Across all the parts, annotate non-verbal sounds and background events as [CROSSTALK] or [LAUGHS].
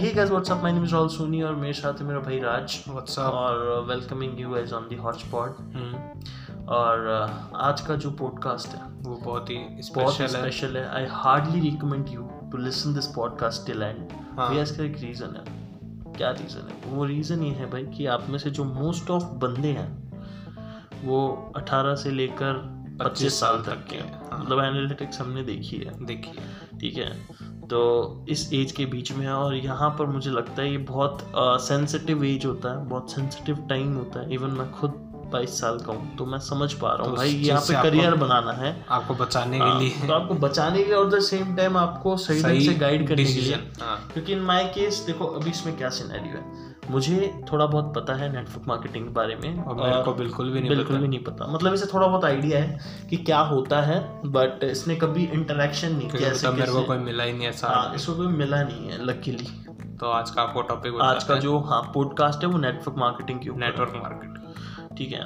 Hey guys what's up my name is Rahul Soni और मेरे साथ है मेरा भाई राज। व्हाट्सअप और welcoming you guys on the hotspot और uh, आज का जो पॉडकास्ट है वो बहुत ही स्पेशल है। स्पेशल है। I hardly recommend you to listen this podcast till end हाँ। इसका एक रीज़न है। क्या रीज़न है? वो रीज़न ये है भाई कि आप में से जो मोस्ट ऑफ़ बंदे हैं वो 18 से लेकर 25 साल तक के हैं। हाँ। मतलब एनालिटिक्स हमने देखी है। देखिए ठीक है? तो इस एज के बीच में है और यहाँ पर मुझे लगता है ये बहुत सेंसिटिव एज होता है बहुत सेंसिटिव टाइम होता है। इवन मैं खुद बाईस साल का हूँ तो मैं समझ पा रहा हूँ तो भाई यहाँ पे करियर बनाना है। आपको बचाने आ, के लिए। तो आपको बचाने के लिए और द सेम टाइम आपको सही ढंग से गाइड करने के लिए। हाँ। क्योंकि इन माय केस देखो अभी इसमें क्या सिनेरियो है? मुझे थोड़ा बहुत पता है नेटवर्क मार्केटिंग के बारे में और मेरे को बिल्कुल भी नहीं बिल्कुल भी नहीं पता। मतलब इसे थोड़ा बहुत आइडिया है कि क्या होता है बट इसने कभी इंटरेक्शन नहीं किया मेरे को कोई मिला ही नहीं ऐसा हाँ इसको कोई मिला नहीं है लकीली तो आज का आपको टॉपिक आज का जो हाँ पॉडकास्ट है वो नेटवर्क मार्केटिंग के। नेटवर्क मार्केट ठीक है।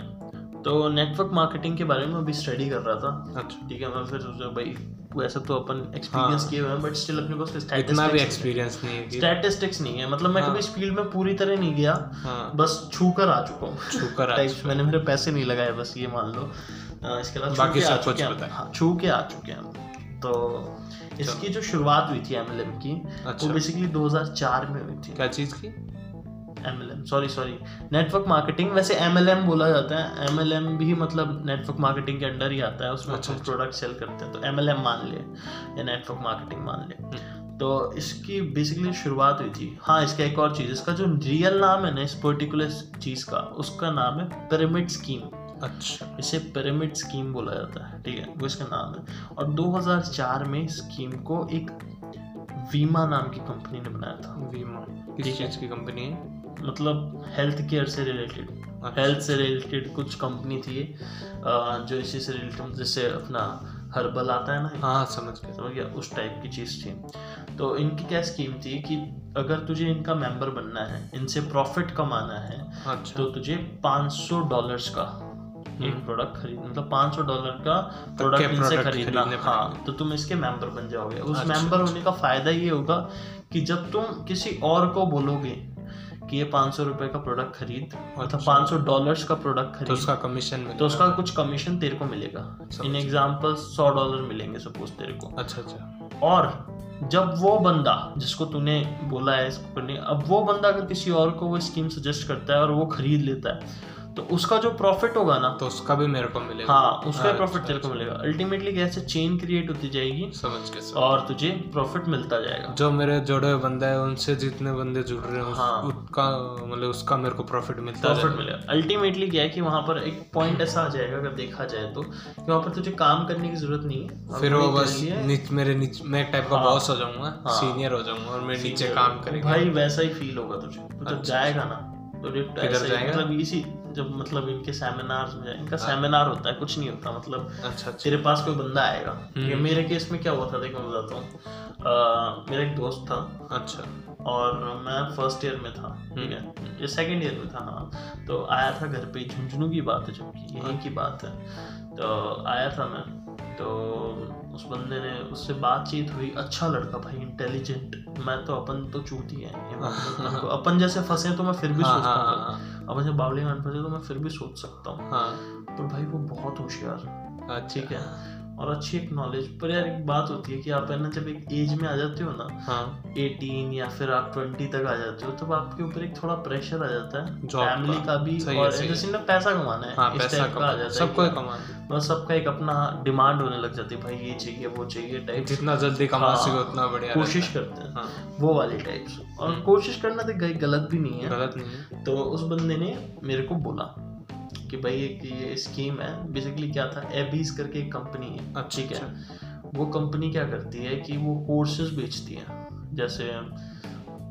तो नेटवर्क मार्केटिंग के बारे में अभी स्टडी कर रहा था। अच्छा। ठीक है मैं फिर सोचा भाई वैसे तो अपन एक्सपीरियंस हाँ। किए हुए हैं बट स्टिल अपने पास इतना भी एक्सपीरियंस नहीं है स्टैटिस्टिक्स नहीं है मतलब मैं हाँ। कभी इस फ़ील्ड में पूरी तरह नहीं गया हाँ। बस छू कर आ चुका हूँ। छूकर आ [LAUGHS] मैंने मेरे पैसे नहीं लगाए बस ये मान लो। इसके अलावा बाकी सब कुछ पता है। छू के आ चुके हैं। तो इसकी जो शुरुआत हुई थी एमएलएम की अच्छा। वो बेसिकली 2004 में हुई थी। क्या चीज़ की? MLM sorry sorry network marketing वैसे एमएलएम बोला जाता है। एमएलएम भी मतलब नेटवर्क मार्केटिंग के अंडर ही आता है। उसमें अच्छा, प्रोडक्ट सेल करते हैं। तो एमएलएम मान ले या नेटवर्क मार्केटिंग मान ले। हम्म। तो इसकी बेसिकली शुरुआत हुई थी। हाँ इसका एक और चीज़ इसका जो रियल नाम है ना इस पर्टिकुलर चीज़ का उसका नाम है पिरामिड स्कीम अच्छा। इसे पिरामिड स्कीम बोला जाता है। ठीक है वो इसका नाम है। और 2004 में स्कीम को एक वीमा नाम की कंपनी ने बनाया था। वीमा किस चीज़ की कंपनी है? मतलब हेल्थ केयर से रिलेटेड अच्छा। हेल्थ से रिलेटेड कुछ कंपनी थी जो इसी से रिलेटेड जैसे अपना हर्बल आता है ना हाँ समझ गया समझ गया उस टाइप की चीज़ थी तो इनकी क्या स्कीम थी कि अगर तुझे इनका मेंबर बनना है इनसे प्रॉफिट कमाना है अच्छा तो तुझे 500 डॉलर्स का एक हम्म। प्रोडक्ट खरीद मतलब 500 डॉलर का प्रोडक्ट इनसे product खरीदना हाँ। तो तुम इसके मेंबर बन जाओगे उस अच्छा, मेंबर अच्छा। होने का फ़ायदा ये होगा कि जब तुम किसी और को बोलोगे कि ये पाँच सौ रुपये का प्रोडक्ट खरीद मतलब पाँच सौ डॉलर्स का प्रोडक्ट खरीद। तो उसका कमीशन तो उसका कुछ कमीशन तेरे को मिलेगा। इन। एग्ज़ाम्पल सौ डॉलर मिलेंगे सपोज़ तेरे को। अच्छा अच्छा। और जब वो बंदा जिसको तूने बोला है इसको करने अब वो बंदा अगर किसी और को वो स्कीम सजेस्ट करता है और वो खरीद लेता है तो उसका जो प्रॉफिट होगा ना तो उसका भी मेरे को मिलेगा। हाँ उसका अच्छा, प्रॉफिट तेरे को अच्छा। मिलेगा। अल्टीमेटली कैसे चेन क्रिएट होती जाएगी समझ गया समझ और तुझे प्रॉफिट मिलता जाएगा। जो मेरे जोड़े हुए बंदा है उनसे जितने बंदे जुड़ रहे हैं हाँ। उसका मतलब उसका मेरे को प्रॉफिट मिलता प्रॉफिट मिलेगा। अल्टीमेटली क्या है कि वहाँ पर एक पॉइंट ऐसा आ जाएगा अगर देखा जाए तो कि वहाँ पर तुझे काम करने की ज़रूरत नहीं है। फिर वो बस नीच, मेरे नीच मैं टाइप का हाँ। बॉस हो जाऊँगा हाँ। सीनियर हो जाऊँगा और मेरे नीचे काम करेगा। भाई वैसा ही फील होगा तुझे। तो जब अच्छा, जाएगा ना तो ही- जाएगा? मतलब इसी जब मतलब इनके सेमिनार में इनका हाँ। सेमिनार होता है कुछ नहीं होता मतलब अच्छा अच्छा। तेरे पास कोई बंदा आएगा। हम्म। ये मेरे केस में क्या हुआ था देखो मैं बताता हूँ। मेरा एक दोस्त था। अच्छा। और मैं फ़र्स्ट ईयर में था ठीक है? हम्म। ये सेकेंड ईयर में था हाँ। तो आया था घर पे झुंझुनू की बात है जबकि यहीं की बात है। तो आया था मैं। तो उस बंदे ने उससे बातचीत हुई। अच्छा लड़का भाई इंटेलिजेंट मैं तो अपन तो चूती है। मतलब अपन जैसे फंसे तो मैं फिर भी हाँ सोचता हाँ हूँ। हाँ अपन जैसे बावली फंसे तो मैं फिर भी सोच सकता हूँ। हाँ। पर भाई वो बहुत होशियार। अच्छा। ठीक है। और अच्छी एक नॉलेज पर यार एक बात होती है कि आप है ना जब एक एज में आ जाते हो ना हाँ। 18 या फिर आप 20 तक आ जाते हो तब तो आपके ऊपर एक थोड़ा प्रेशर आ जाता है। फैमिली का। भी सही और जैसे ना पैसा कमाना है हाँ इस टाइप का आ जाता है सबको कमाना बस सबका एक अपना डिमांड होने लग जाती है भाई ये चाहिए वो चाहिए टाइप जितना जल्दी कमा हाँ, सके उतना बढ़िया कोशिश करते हैं। हाँ। वो वाले टाइप्स और हम्म। कोशिश करना तो गलत भी नहीं है। गलत नहीं है। तो उस बंदे ने मेरे को बोला कि भाई एक ये स्कीम है बेसिकली क्या था? एबीज करके एक कंपनी है अच्छा, ठीक है? वो कंपनी क्या करती है कि वो कोर्सेज बेचती है। जैसे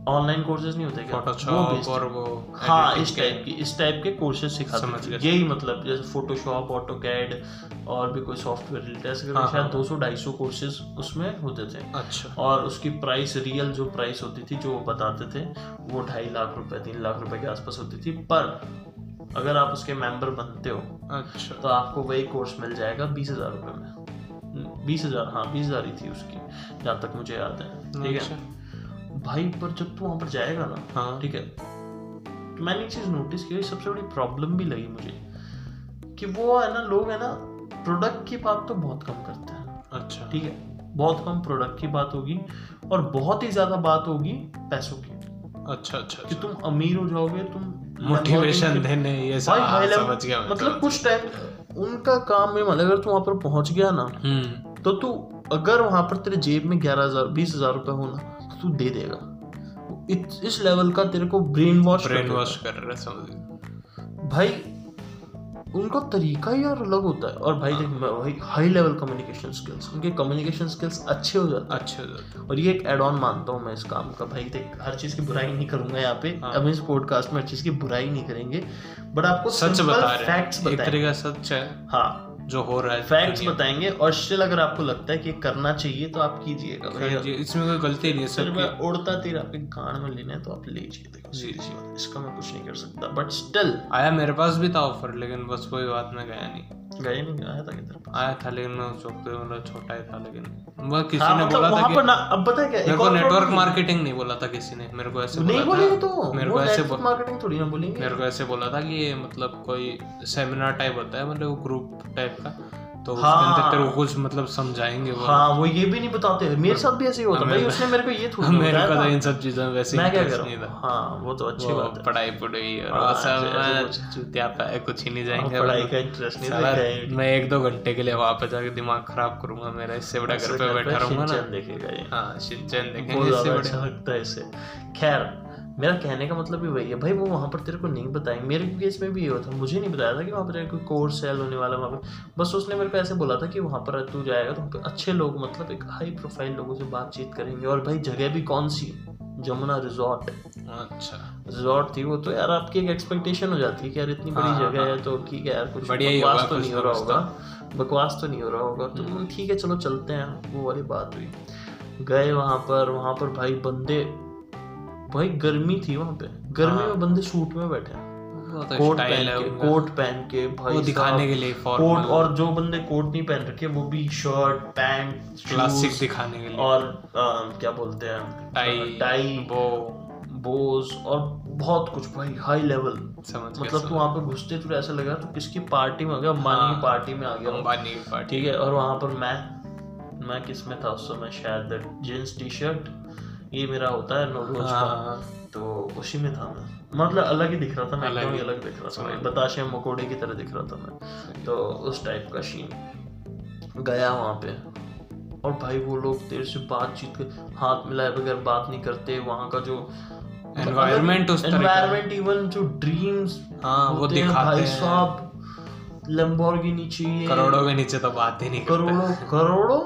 ऑनलाइन कोर्सेज नहीं होते क्या? वो फोटोशॉप और वो हाँ इस टाइप की इस टाइप के कोर्सेज सिखाते हैं। यही मतलब जैसे फोटोशॉप ऑटो कैड और भी कोई सॉफ्टवेयर रिलेटेड ऐसे करके हाँ, शायद हाँ। 200 250 कोर्सेज उसमें होते थे। अच्छा। और उसकी प्राइस रियल जो प्राइस होती थी जो वो बताते थे वो ढाई लाख रुपए तीन लाख रुपए के आसपास होती थी। पर अगर आप उसके मेंबर बनते हो अच्छा। तो आपको वही कोर्स मिल जाएगा बीस हज़ार रुपये में। बीस हज़ार हाँ बीस हज़ार ही थी उसकी जहाँ तक मुझे याद है। ठीक अच्छा। है भाई पर जब तू वहाँ पर जाएगा ना हाँ। ठीक है तो मैंने एक चीज़ नोटिस की सबसे बड़ी प्रॉब्लम भी लगी मुझे कि वो है ना लोग है ना प्रोडक्ट की बात तो बहुत कम करते हैं। अच्छा। ठीक है? बहुत कम प्रोडक्ट की बात होगी और बहुत ही ज़्यादा बात होगी पैसों की। अच्छा अच्छा कि तुम अमीर हो जाओगे तुम मोटिवेशन देने ये सब हाँ, समझ गया मतलब कुछ टाइम उनका काम में मतलब अगर तू वहाँ पर पहुँच गया ना हम्म। तो तू अगर वहाँ पर तेरे जेब में ग्यारह हज़ार बीस हज़ार रुपए हो ना तो तू दे देगा। इत, इस लेवल का तेरे को ब्रेन वॉश ब्रेन वॉश कर रहा है समझ भाई उनका तरीका ही यार अलग होता है। और भाई देख मैं भाई हाई लेवल कम्युनिकेशन स्किल्स उनके कम्युनिकेशन स्किल्स अच्छे हो जाते अच्छे हो जाते और ये एक एड ऑन मानता हूँ मैं इस काम का। भाई देख हर चीज़ की बुराई नहीं करूँगा यहाँ पे। हाँ। अब इस पॉडकास्ट में हर चीज़ की बुराई नहीं करेंगे। बट आपको सच बता रहे फैक्ट्स हैं बताएँगे सच है हाँ। जो हो रहा है फैक्ट्स बताएँगे और स्टिल अगर आपको लगता है कि करना चाहिए तो आप कीजिएगा। जी, इसमें कोई गलती नहीं है सर उड़ता तीर आपके कान में लेने हैं तो आप लीजिए सीधी सी बात इसका मैं कुछ नहीं कर सकता। बट स्टिल आया मेरे पास भी था ऑफ़र लेकिन बस कोई बात में गया नहीं। गए नहीं आया था किधर? आया था लेकिन मैं उस वक्त मतलब छोटा ही था लेकिन वह किसी हाँ ने मतलब बोला था कि अब पता क्या मेरे को नेटवर्क मार्केटिंग नहीं बोला था किसी ने मेरे को ऐसे नहीं बोलेंगे तो? मेरे को ऐसे मार्केटिंग थोड़ी ना बोलेंगे। मेरे को ऐसे बोला था कि मतलब कोई सेमिनार टाइप होता है मतलब ग्रुप टाइप का। तो हाँ, उसके। अंदर तेरे को कुछ मतलब समझाएँगे वो। हाँ वो ये भी नहीं बताते। मेरे साथ भी ऐसे ही होता। भाई उसने मेरे को ये थोड़ी मेरे को तो इन सब चीज़ों में वैसे मैं क्या कर? हूँ वो तो अच्छी बात है। पढ़ाई पढ़ाई और हाँ, वो सब ऐसे- ऐसे कुछ- ही नहीं हाँ, जाएँगे पढ़ाई। का इंटरेस्ट नहीं है। मैं एक दो घंटे के लिए वहाँ पे जाके दिमाग खराब करूँगा मेरा इससे बड़ा घर पे बैठा रहूँगा ना। देखेगा हाँ शिनचैन देखेंगे इससे बड़े अच्छा लगता है इसे। खैर मेरा कहने का मतलब भी वही है। भाई वो वहाँ पर तेरे को नहीं बताएँगे मेरे केस में भी ये होता मुझे नहीं बताया था कि वहाँ पर कोई कोर्स सेल होने वाला वहाँ पर बस उसने मेरे को ऐसे बोला था कि वहाँ पर तू जाएगा तो अच्छे लोग मतलब एक हाई प्रोफ़ाइल लोगों से बातचीत करेंगे। और भाई जगह भी कौन सी जमुना रिजॉर्ट अच्छा। रिजॉर्ट थी वो तो यार आपकी एक एक्सपेक्टेशन हो जाती है कि यार इतनी बड़ी हाँ, जगह हाँ। है। तो ठीक है यार कुछ बकवास तो नहीं हो रहा होगा। बकवास तो नहीं हो रहा होगा। तो ठीक है चलो चलते हैं। वो वाली बात हुई। गए वहाँ पर। वहाँ पर भाई बंदे भाई गर्मी थी वहाँ पे। गर्मी हाँ। में बंदे सूट में बैठे हैं। तो कोट पहन के कोट पहन के भाई वो दिखाने के लिए कोट और जो बंदे कोट नहीं पहन रखे वो भी शर्ट पैंट क्लासिक दिखाने के लिए। और अ, क्या बोलते हैं? टाई टाई वो बोज और बहुत कुछ भाई हाई लेवल समझ मतलब तू वहाँ पे घुसते तुझे ऐसा लगा तू किसकी पार्टी में आ गया? अंबानी हाँ। की पार्टी में आ गया। अंबानी की पार्टी ठीक है और वहाँ पर मैं मैं किसमें था उस समय शायद? जींस टी शर्ट ये मेरा होता है नोरोज का। हाँ। तो उसी में था मैं। मतलब अलग ही दिख रहा था मैं अलग ही। अलग दिख रहा था। बताशे मकोड़े की तरह दिख रहा था मैं। तो उस टाइप का सीन गया वहाँ पे। और भाई वो लोग तेरे से बातचीत हाथ मिलाए बगैर बात नहीं करते वहाँ का जो Environment उस। एनवायरमेंट इवन जो ड्रीम्स हाँ वो दिखाते भाई साहब लैम्बोर्गिनी चाहिए। करोड़ों के नीचे तो बात ही नहीं करोड़ों करोड़ों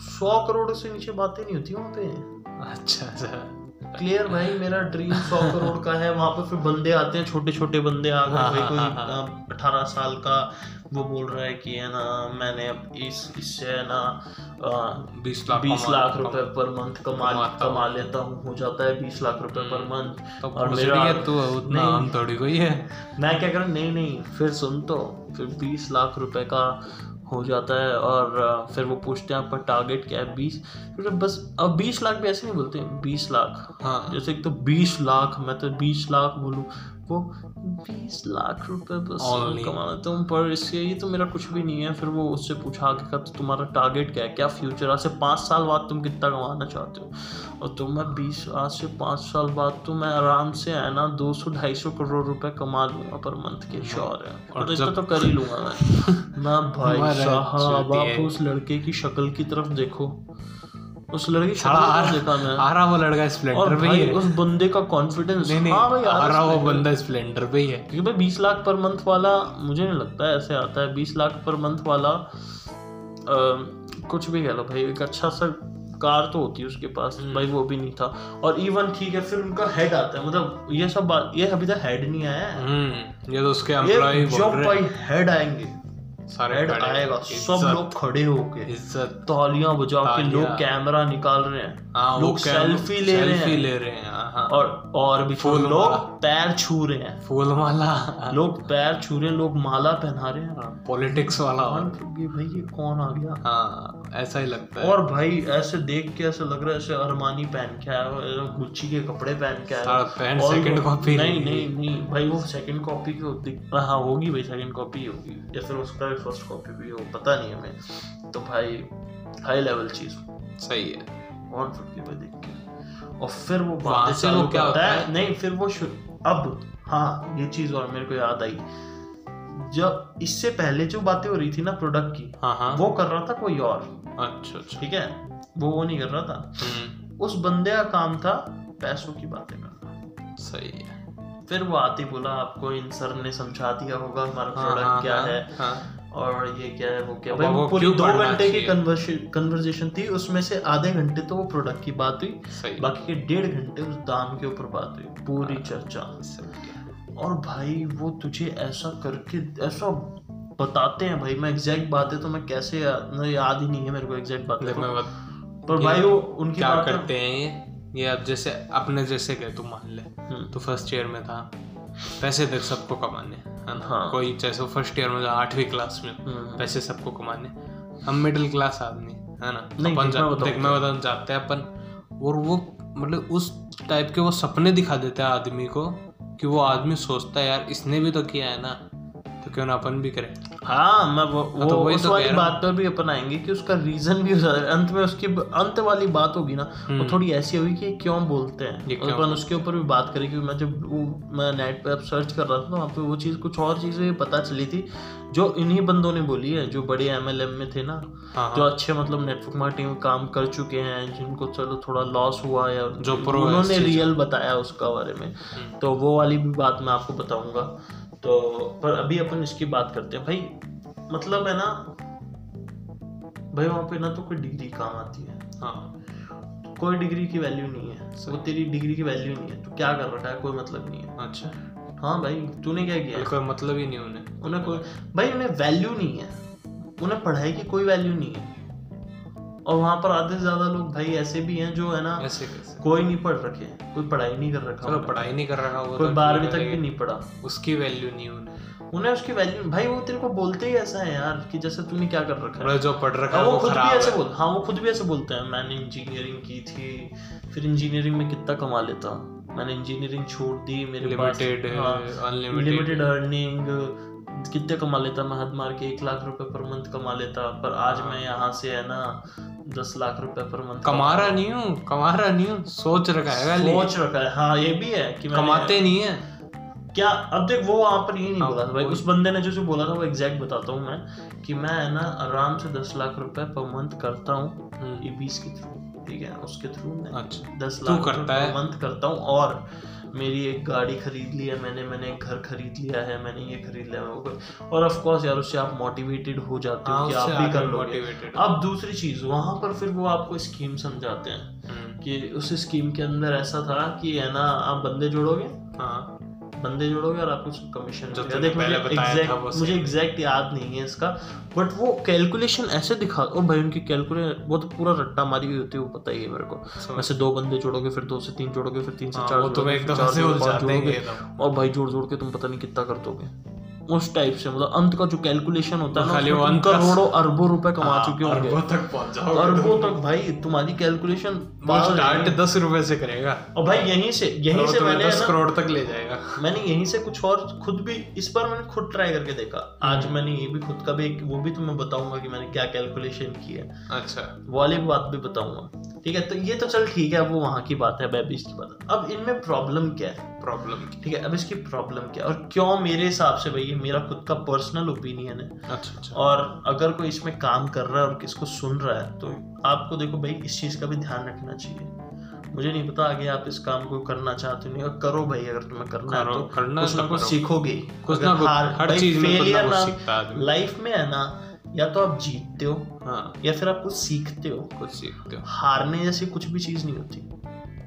सौ करोड़ से नीचे बातें नहीं होती वहाँ पे। अच्छा अच्छा। क्लियर भाई मेरा ड्रीम सौ करोड़ का है वहाँ पे फिर बंदे आते हैं छोटे छोटे बंदे आ गए हाँ, भाई हाँ, कोई हाँ। अठारह साल का वो बोल रहा है कि है ना मैंने अब इस इससे है ना बीस लाख बीस लाख रुपए पर मंथ कमा कमा लेता हूँ। हो जाता है बीस लाख रुपए पर मंथ तो और मेरा- तू उतना। हम थोड़ी कोई है। मैं क्या करूँ? नहीं नहीं फिर सुन तो फिर बीस लाख रुपए का हो जाता है और फिर वो पूछते हैं आपका टारगेट क्या है बीस? फिर बस अब बीस लाख भी ऐसे नहीं बोलते बीस लाख। हाँ। जैसे एक तो बीस लाख मैं तो बीस लाख बोलूँ वो बीस लाख रुपए बस Only. कमाना तुम पर इससे ये तो मेरा कुछ भी नहीं है। फिर वो उससे पूछा आगे का तो तुम्हारा टारगेट क्या है? क्या फ्यूचर आज से पाँच साल बाद तुम कितना कमाना चाहते हो? और तुम मैं बीस आज से पाँच साल बाद तो मैं आराम से है ना दो सौ ढाई सौ करोड़ रुपए कमा लूँगा पर मंथ के श्योर है। और तो इतना तो कर ही लूँगा मैं। [LAUGHS] ना भाई साहब आप उस लड़के की शक्ल की तरफ़ देखो। उस लड़के आ देखा मैं। आ रहा वो लड़का स्प्लेंडर पे ही है। उस बंदे का कॉन्फिडेंस नहीं नहीं हाँ भाई आ रहा वो बंदा स्प्लेंडर पे ही है। क्योंकि भाई बीस लाख पर मंथ वाला मुझे नहीं लगता है ऐसे आता है। बीस लाख पर मंथ वाला अ, कुछ भी कह लो भाई एक अच्छा सा कार तो होती है उसके पास। हम्म। भाई वो भी नहीं था। और इवन ठीक है फिर उनका हेड आता है। मतलब ये सब बात ये अभी तक हेड नहीं आया है। हम्म ये तो उसके एम्प्लॉय जब भाई हेड आएँगे। सारे हेड आएगा। सब लोग खड़े होके। इज़्ज़त। तालियाँ बजा के लोग कैमरा निकाल रहे हैं। हाँ, लोग सेल्फी ले रहे हैं। ले रहे हैं हाँ और और भी फूल लोग। पैर छू रहे हैं। फूल माला। लोग पैर छू रहे हैं लोग माला पहना रहे हैं। पॉलिटिक्स वाला ये भाई ये कौन आ गया? हाँ ऐसा ही लगता है। और भाई ऐसे देख के ऐसा लग रहा है ऐसे अरमानी पहन के आया गुच्ची के कपड़े पहन के आया पैंट सेकंड कॉपी नहीं नहीं नहीं भाई वो सेकंड कॉपी की होती हाँ होगी भाई सेकंड कॉपी होगी। या फिर उसका फ़र्स्ट कॉपी भी हो पता नहीं हमें तो भाई हाई लेवल चीज़। सही है। बहुत फटती भाई देख के। और फिर वो बातें चालू क्या होता है? नहीं फिर वो अब हाँ ये चीज़ और मेरे को याद आई। जब इससे पहले जो बातें हो रही थी ना प्रोडक्ट की हाँ हाँ। वो कर रहा था कोई और। अच्छा अच्छा। ठीक है? वो वो नहीं कर रहा था। हम्म, उस बंदे का काम था पैसों की बातें करना। सही है। फिर वो आते बोला आपको इन सर ने समझा दिया होगा हमारा प्रोडक्ट हाँ, क्या हाँ, है? हाँ। और ये क्या है वो क्या भाई वो पूरी दो घंटे की कन्वर्सेशन थी उसमें से आधे घंटे तो वो प्रोडक्ट की बात हुई बाकी के डेढ़ घंटे उस दाम के ऊपर बात हुई पूरी चर्चा। और भाई वो तुझे ऐसा करके ऐसा बताते हैं भाई मैं एग्जैक्ट बातें तो मैं कैसे याद ही नहीं है मेरे को एग्जैक्ट बातें तो। पर भाई वो उनकी क्या करते हैं ये? अब जैसे अपने जैसे गए तू मान ले। तो फ़र्स्ट ईयर में था पैसे दे सबको कमाने है ना? हाँ। कोई जैसे फ़र्स्ट ईयर में आठवीं क्लास में हम्म, पैसे सबको कमाने। हम मिडिल क्लास आदमी है ना? अपन देख मैं बताऊँ जाते हैं अपन और वो मतलब उस टाइप के वो सपने दिखा देते हैं आदमी को कि वो आदमी सोचता है यार इसने भी तो किया है ना। तो क्यों ना अपन भी करें हाँ मैं वो, वो तो वही उस तो वाली हूँ। बात पर भी अपन आएँगे कि उसका रीजन भी हो है। अंत में उसकी अंत वाली बात होगी ना वो हम्म। थोड़ी ऐसी होगी कि क्यों बोलते हैं अपन उसके ऊपर भी बात करेंगे मैं जब वो मैं नेट पे अब सर्च कर रहा था वहाँ पे वो चीज़ कुछ और चीज़ें पता चली थी जो इन्हीं बंदों ने बोली है जो बड़े एमएलएम में थे ना हाँ जो हाँ अच्छे मतलब नेटवर्क मार्केटिंग में काम कर चुके हैं जिनको चलो थोड़ा लॉस हुआ या जो उन्होंने रियल बताया उसका बारे में हम्म। तो वो वाली भी बात मैं आपको बताऊँगा तो पर अभी अपन इसकी बात करते हैं। भाई मतलब है ना भाई वहाँ पे ना तो कोई डिग्री काम आती है। हाँ। कोई डिग्री की वैल्यू नहीं है। वो तेरी डिग्री की वैल्यू नहीं है। तो क्या कर रखा है? कोई मतलब नहीं है। अच्छा। हाँ भाई तूने क्या किया? कोई मतलब ही नहीं उन्हें। उन्हें कोई भाई उन्हें वैल्यू नहीं है। उन्हें पढ़ाई की कोई वैल्यू नहीं है। और वहाँ पर आधे से ज़्यादा लोग भाई ऐसे भी हैं जो है ना ऐसे कैसे? कोई नहीं पढ़ रखे कोई पढ़ाई नहीं कर रखा चलो। पढ़ाई नहीं कर रहा वो कोई तो बारहवीं ठीक तक भी लेकिन नहीं पढ़ा। उसकी वैल्यू नहीं उन्हें। उन्हें उसकी वैल्यू भाई वो तेरे को बोलते ही ऐसा है यार कि जैसे तूने क्या कर रखा है। मतलब जो पढ़ रखा हाँ, है वो वो खुद भी खराब ऐसे है। बोल हाँ वो खुद भी ऐसे बोलते हैं मैंने इंजीनियरिंग की थी फिर इंजीनियरिंग में कितना कमा लेता मैंने इंजीनियरिंग छोड़ दी मेरे पास लिमिटेड हाँ, अनलिमिटेड लिमिटेड अर्निंग कितने कमा लेता मैं हद मार के एक लाख रुपए पर मंथ कमा लेता पर आज मैं यहाँ से है ना दस लाख रुपए पर मंथ कमा रहा नहीं हूँ कमा रहा नहीं हूँ सोच रखा है। सोच रखा है हाँ ये भी है कि कमाते नहीं है क्या अब देख वो वहाँ पर ये नहीं हाँ, बोला था भाई उस बंदे ने जो जो बोला था वो एग्जैक्ट बताता हूँ मैं कि मैं है ना आराम से दस लाख रुपए पर मंथ करता हूँ ई बीस के थ्रू ठीक है उसके थ्रू मैं अच्छा दस लाख करता है? मंथ करता हूँ और मेरी एक गाड़ी खरीद ली है मैंने मैंने एक घर खरीद लिया है मैंने ये खरीद लिया है और ऑफ़ कोर्स यार उससे आप मोटिवेटेड हो जाते हो हाँ कि आप भी कर लो लोगे। अब दूसरी चीज़ वहाँ पर फिर वो आपको स्कीम समझाते हैं कि उस स्कीम के अंदर ऐसा था कि है ना आप बंदे जोड़ोगे? हाँ। बंदे जोड़ोगे और आपको उसको कमीशन जो देख मुझे एग्जैक्ट मुझे एग्जैक्ट याद नहीं है इसका बट वो कैलकुलेशन ऐसे दिखा ओ भाई उनकी कैलकुलेशन वो तो पूरा रट्टा मारी हुई होती है वो पता ही है मेरे को। ऐसे वैसे दो बंदे जोड़ोगे फिर दो से तीन जोड़ोगे फिर तीन से हाँ, चार तो जोड़ोगे। और भाई जोड़ जोड़ के तुम पता नहीं कितना कर दोगे। उस टाइप से मतलब अंत का जो कैलकुलेशन होता है ना खाली तुम करोड़ों अरबों रुपए कमा हाँ, चुके होंगे। अरबों तक पहुँच जाओगे अरबों तक भाई तुम्हारी कैलकुलेशन स्टार्ट दस रुपए से करेगा। और भाई यहीं से यहीं से मैंने दस करोड़ तक ले जाएगा। मैंने यहीं से कुछ और खुद भी इस बार मैंने खुद ट्राई करके देखा। आज हम्म। मैंने ये भी खुद का भी वो भी तुम्हें बताऊँगा कि मैंने क्या कैलकुलेशन की है। अच्छा। वो वाली बात भी बताऊँगा। ठीक है तो ये तो चल ठीक है अब वो वहाँ की बात है बेबीज की बात अब इनमें प्रॉब्लम क्या है? प्रॉब्लम ठीक है अब इसकी प्रॉब्लम क्या है? और क्यों मेरे हिसाब से भाई मेरा खुद का पर्सनल ओपिनियन है। अच्छा अच्छा। और अगर कोई इसमें काम कर रहा है और किसको सुन रहा है तो आपको देखो भाई इस चीज़ का भी ध्यान रखना चाहिए। मुझे नहीं पता आगे आप इस काम को करना चाहते हो नहीं और करो भाई अगर तुम्हें करना है तो करना कुछ तो ना कुछ सीखोगे। कुछ ना हार- हर चीज़ में कुछ ना है लाइफ में है ना या तो आप जीतते हो हाँ। या फिर आप कुछ सीखते हो। कुछ सीखते हो। हारने जैसी कुछ भी चीज़ नहीं होती।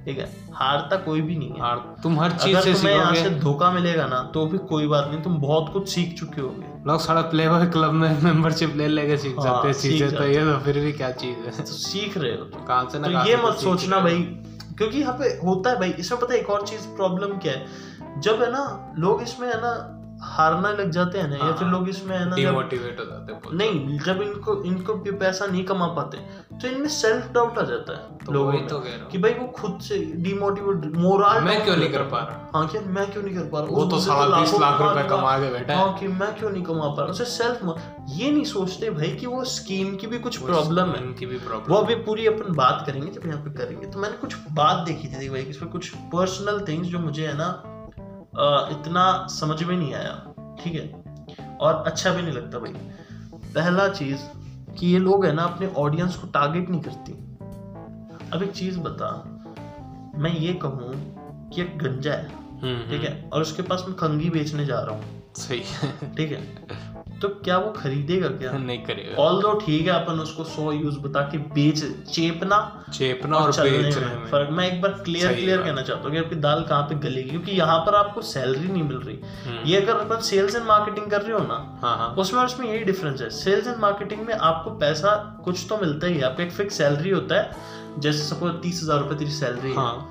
ठीक है? हारता कोई भी नहीं है। और तुम हर चीज़ से तुम्हें यहाँ से धोखा मिलेगा ना तो भी कोई बात नहीं तुम बहुत कुछ सीख चुके होगे। लोग सारा प्ले बॉय क्लब में मेंबरशिप ले लेके सीख हाँ, जाते हैं चीज़ें तो ये तो फिर भी क्या चीज़ है? तो सीख रहे हो। तुम कहाँ से ना तो ये मत तो सोचना भाई क्योंकि यहाँ पे होता है भाई इसमें पता है एक और चीज़ प्रॉब्लम क्या है? जब है ना लोग इसमें है ना हारना लग जाते हैं ना या हाँ, फिर लोग इसमें है हो ना जब डिमोटिवेट हो जाते हैं नहीं जब इनको इनको भी पैसा नहीं कमा पाते तो इनमें सेल्फ डाउट आ जाता है तो लोगों में तो हूँ। कि भाई वो खुद से डिमोटिवेट मोरल मैं क्यों नहीं कर पा रहा? हाँ क्या मैं क्यों नहीं कर पा रहा? वो तो साढ़े बीस लाख रुपए कमा के बैठा है। हाँ कि मैं क्यों नहीं कमा पा रहा? उसे सेल्फ ये नहीं सोचते भाई कि वो स्कीम की भी कुछ प्रॉब्लम है। उनकी भी प्रॉब्लम वो अभी पूरी अपन बात करेंगे जब यहाँ पे करेंगे तो मैंने कुछ बात देखी थी भाई इसमें कुछ पर्सनल थिंग्स जो मुझे है ना इतना समझ में नहीं आया ठीक है? और अच्छा भी नहीं लगता भाई। पहला चीज़ कि ये लोग है ना अपने ऑडियंस को टारगेट नहीं करती। अब एक चीज़ बता मैं ये कहूँ कि एक गंजा है ठीक है? और उसके पास मैं कंगी बेचने जा रहा हूँ हम्म, सही। ठीक है? [LAUGHS] तो क्या वो खरीदेगा क्या? [LAUGHS] नहीं करेगा। ऑल दो ठीक है अपन उसको सौ यूज़ बता के बेच चेपना चेपना और चलने बेचने में में फ़र्क मैं एक बार क्लियर क्लियर कहना चाहता हूँ कि आपकी दाल कहाँ पे गलेगी? क्योंकि यहाँ पर आपको सैलरी नहीं मिल रही। हम्म, ये अगर अपन सेल्स एंड मार्केटिंग कर रहे हो ना हाँ हाँ। उसमें और उसमें यही डिफरेंस है। सेल्स एंड मार्केटिंग में आपको पैसा कुछ तो मिलता ही है। आपको एक फिक्स सैलरी होता है। जैसे सपोज़ तीस हज़ार रुपए तेरी सैलरी है। हाँ।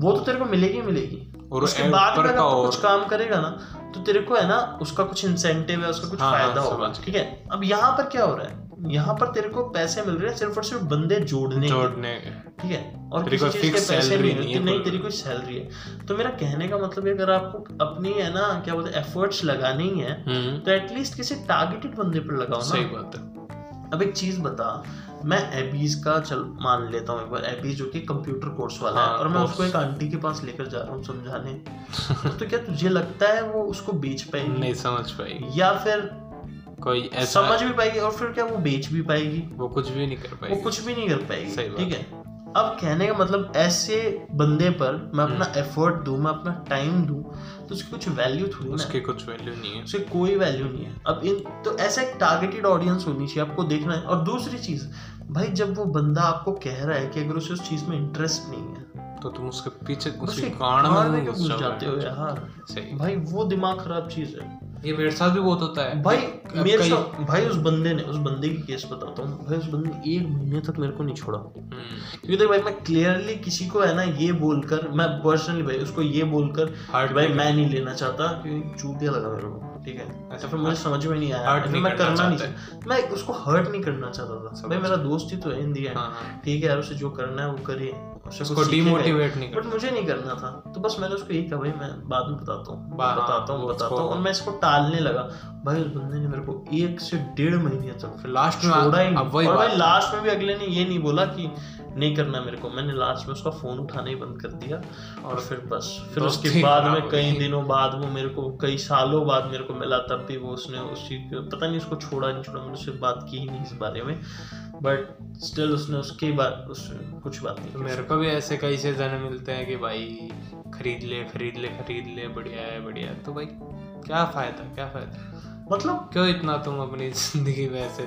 वो तो तेरे को मिलेगी ही मिलेगी। और उसके बाद में अगर तू कुछ काम करेगा ना तो तेरे को है ना उसका कुछ इंसेंटिव है उसका कुछ हाँ, हाँ, फ़ायदा होगा ठीक है? अब यहाँ पर क्या हो रहा है? यहाँ पर तेरे को पैसे मिल रहे हैं सिर्फ़ और सिर्फ़ बंदे जोड़ने जोड़ने ठीक है? और तेरी किसी चीज़ के पैसे नहीं नहीं, है नहीं तेरी कोई सैलरी है। तो मेरा कहने का मतलब है अगर आपको अपनी है ना क्या बोलते हैं एफर्ट्स लगाने ही हम्म। तो एटलीस्ट किसी टारगेटेड बंदे पर लगाओ सही बात है। अब एक चीज़ बता मैं एबीज का चल मान लेता हूँ एक बार एबीज जो कि कंप्यूटर कोर्स वाला हाँ, है और मैं उसको एक आंटी के पास लेकर जा रहा हूँ समझाने। [LAUGHS] तो क्या तुझे लगता है वो उसको बेच पाएगी? नहीं समझ पाएगी। या फिर कोई ऐसा समझ भी पाएगी और फिर क्या वो बेच भी पाएगी? वो कुछ भी नहीं कर पाएगी। वो कुछ भी नहीं कर पाएगी ठीक है? अब कहने का मतलब ऐसे बंदे पर मैं अपना हम्म। एफर्ट दूँ मैं अपना टाइम दूँ तो उसकी कुछ वैल्यू थोड़ी ना उसकी कुछ वैल्यू नहीं है। उसकी कोई वैल्यू नहीं है। अब इन तो ऐसा एक टारगेटेड ऑडियंस होनी चाहिए आपको देखना है। और दूसरी चीज़ भाई जब वो बंदा आपको कह रहा है कि अगर उसे उस चीज़ में इंटरेस्ट नहीं है तो तुम उसके पीछे उसके कान में घुस जाते हो यार? सही। भाई वो दिमाग खराब चीज़ है। ये मेरे साथ भी बहुत होता है। भाई मेरे साथ भाई उस बंदे ने उस बंदे की केस बताता हूँ। भाई उस बंदे ने एक महीने तक मेरे को नहीं छोड़ा। हम्म, क्योंकि देख भाई मैं क्लियरली किसी को है ना ये बोलकर मैं पर्सनली भाई उसको ये बोलकर हार्ट भाई मैं नहीं लेना चाहता क्योंकि चूतिया लगा मेरे को। ठीक है? ऐसा फिर मुझे समझ में नहीं आया। Hurt नहीं मैं करना नहीं मैं उसको हर्ट नहीं करना चाहता था। भाई मेरा दोस्त ही तो है हाँ हाँ। ठीक है यार उसे जो करना है वो करे। उसको ही। डिमोटिवेट नहीं बट मुझे नहीं करना था। तो बस मैंने उसको यही कहा भाई मैं बाद में बताता हूँ। बताता हूँ बताता हूँ। और मैं इसको टालने लगा। भाई उस बंदे ने मेरे को एक से डेढ़ महीने तक फिर लास्ट में छोड़ा ही और भाई लास्ट में भी अगले ने ये नहीं बोला कि नहीं करना मेरे को। मैंने लास्ट में उसका फ़ोन उठाना ही बंद कर दिया और फिर बस। फिर उसके बाद में कई दिनों बाद वो मेरे को कई सालों बाद मेरे को मिला तब भी वो उसने उस पता नहीं उसको छोड़ा नहीं छोड़ा मैंने उससे बात की ही नहीं इस बारे में। बट स्टिल उसने उसके बाद उससे कुछ बात नहीं तो मेरे को भी ऐसे कई से जने मिलते हैं कि भाई खरीद ले खरीद ले खरीद ले बढ़िया है बढ़िया तो भाई क्या फ़ायदा क्या फ़ायदा? मतलब क्यों इतना तुम अपनी [LAUGHS] ज़िंदगी में ऐसे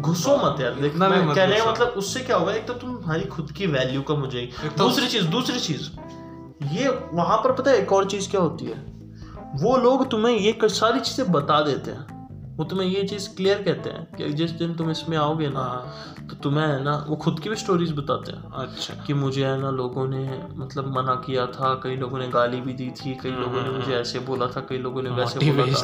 घुसो मत यार देख इतना भी मैं मत कहने का मतलब उससे क्या होगा? एक तो तुम्हारी खुद की वैल्यू कम हो जाएगी। तो- दूसरी चीज़ दूसरी चीज़ ये वहाँ पर पता है एक और चीज़ क्या होती है? वो लोग तुम्हें ये सारी चीज़ें बता देते हैं। वो तुम्हें ये चीज़ क्लियर कहते हैं कि जिस दिन तुम इसमें आओगे ना हाँ। तो तुम्हें है ना वो खुद की भी स्टोरीज बताते हैं। अच्छा। कि मुझे है ना लोगों ने मतलब मना किया था कई लोगों ने गाली भी दी थी कई लोगों ने मुझे ऐसे बोला था कई लोगों ने वैसे बोला था।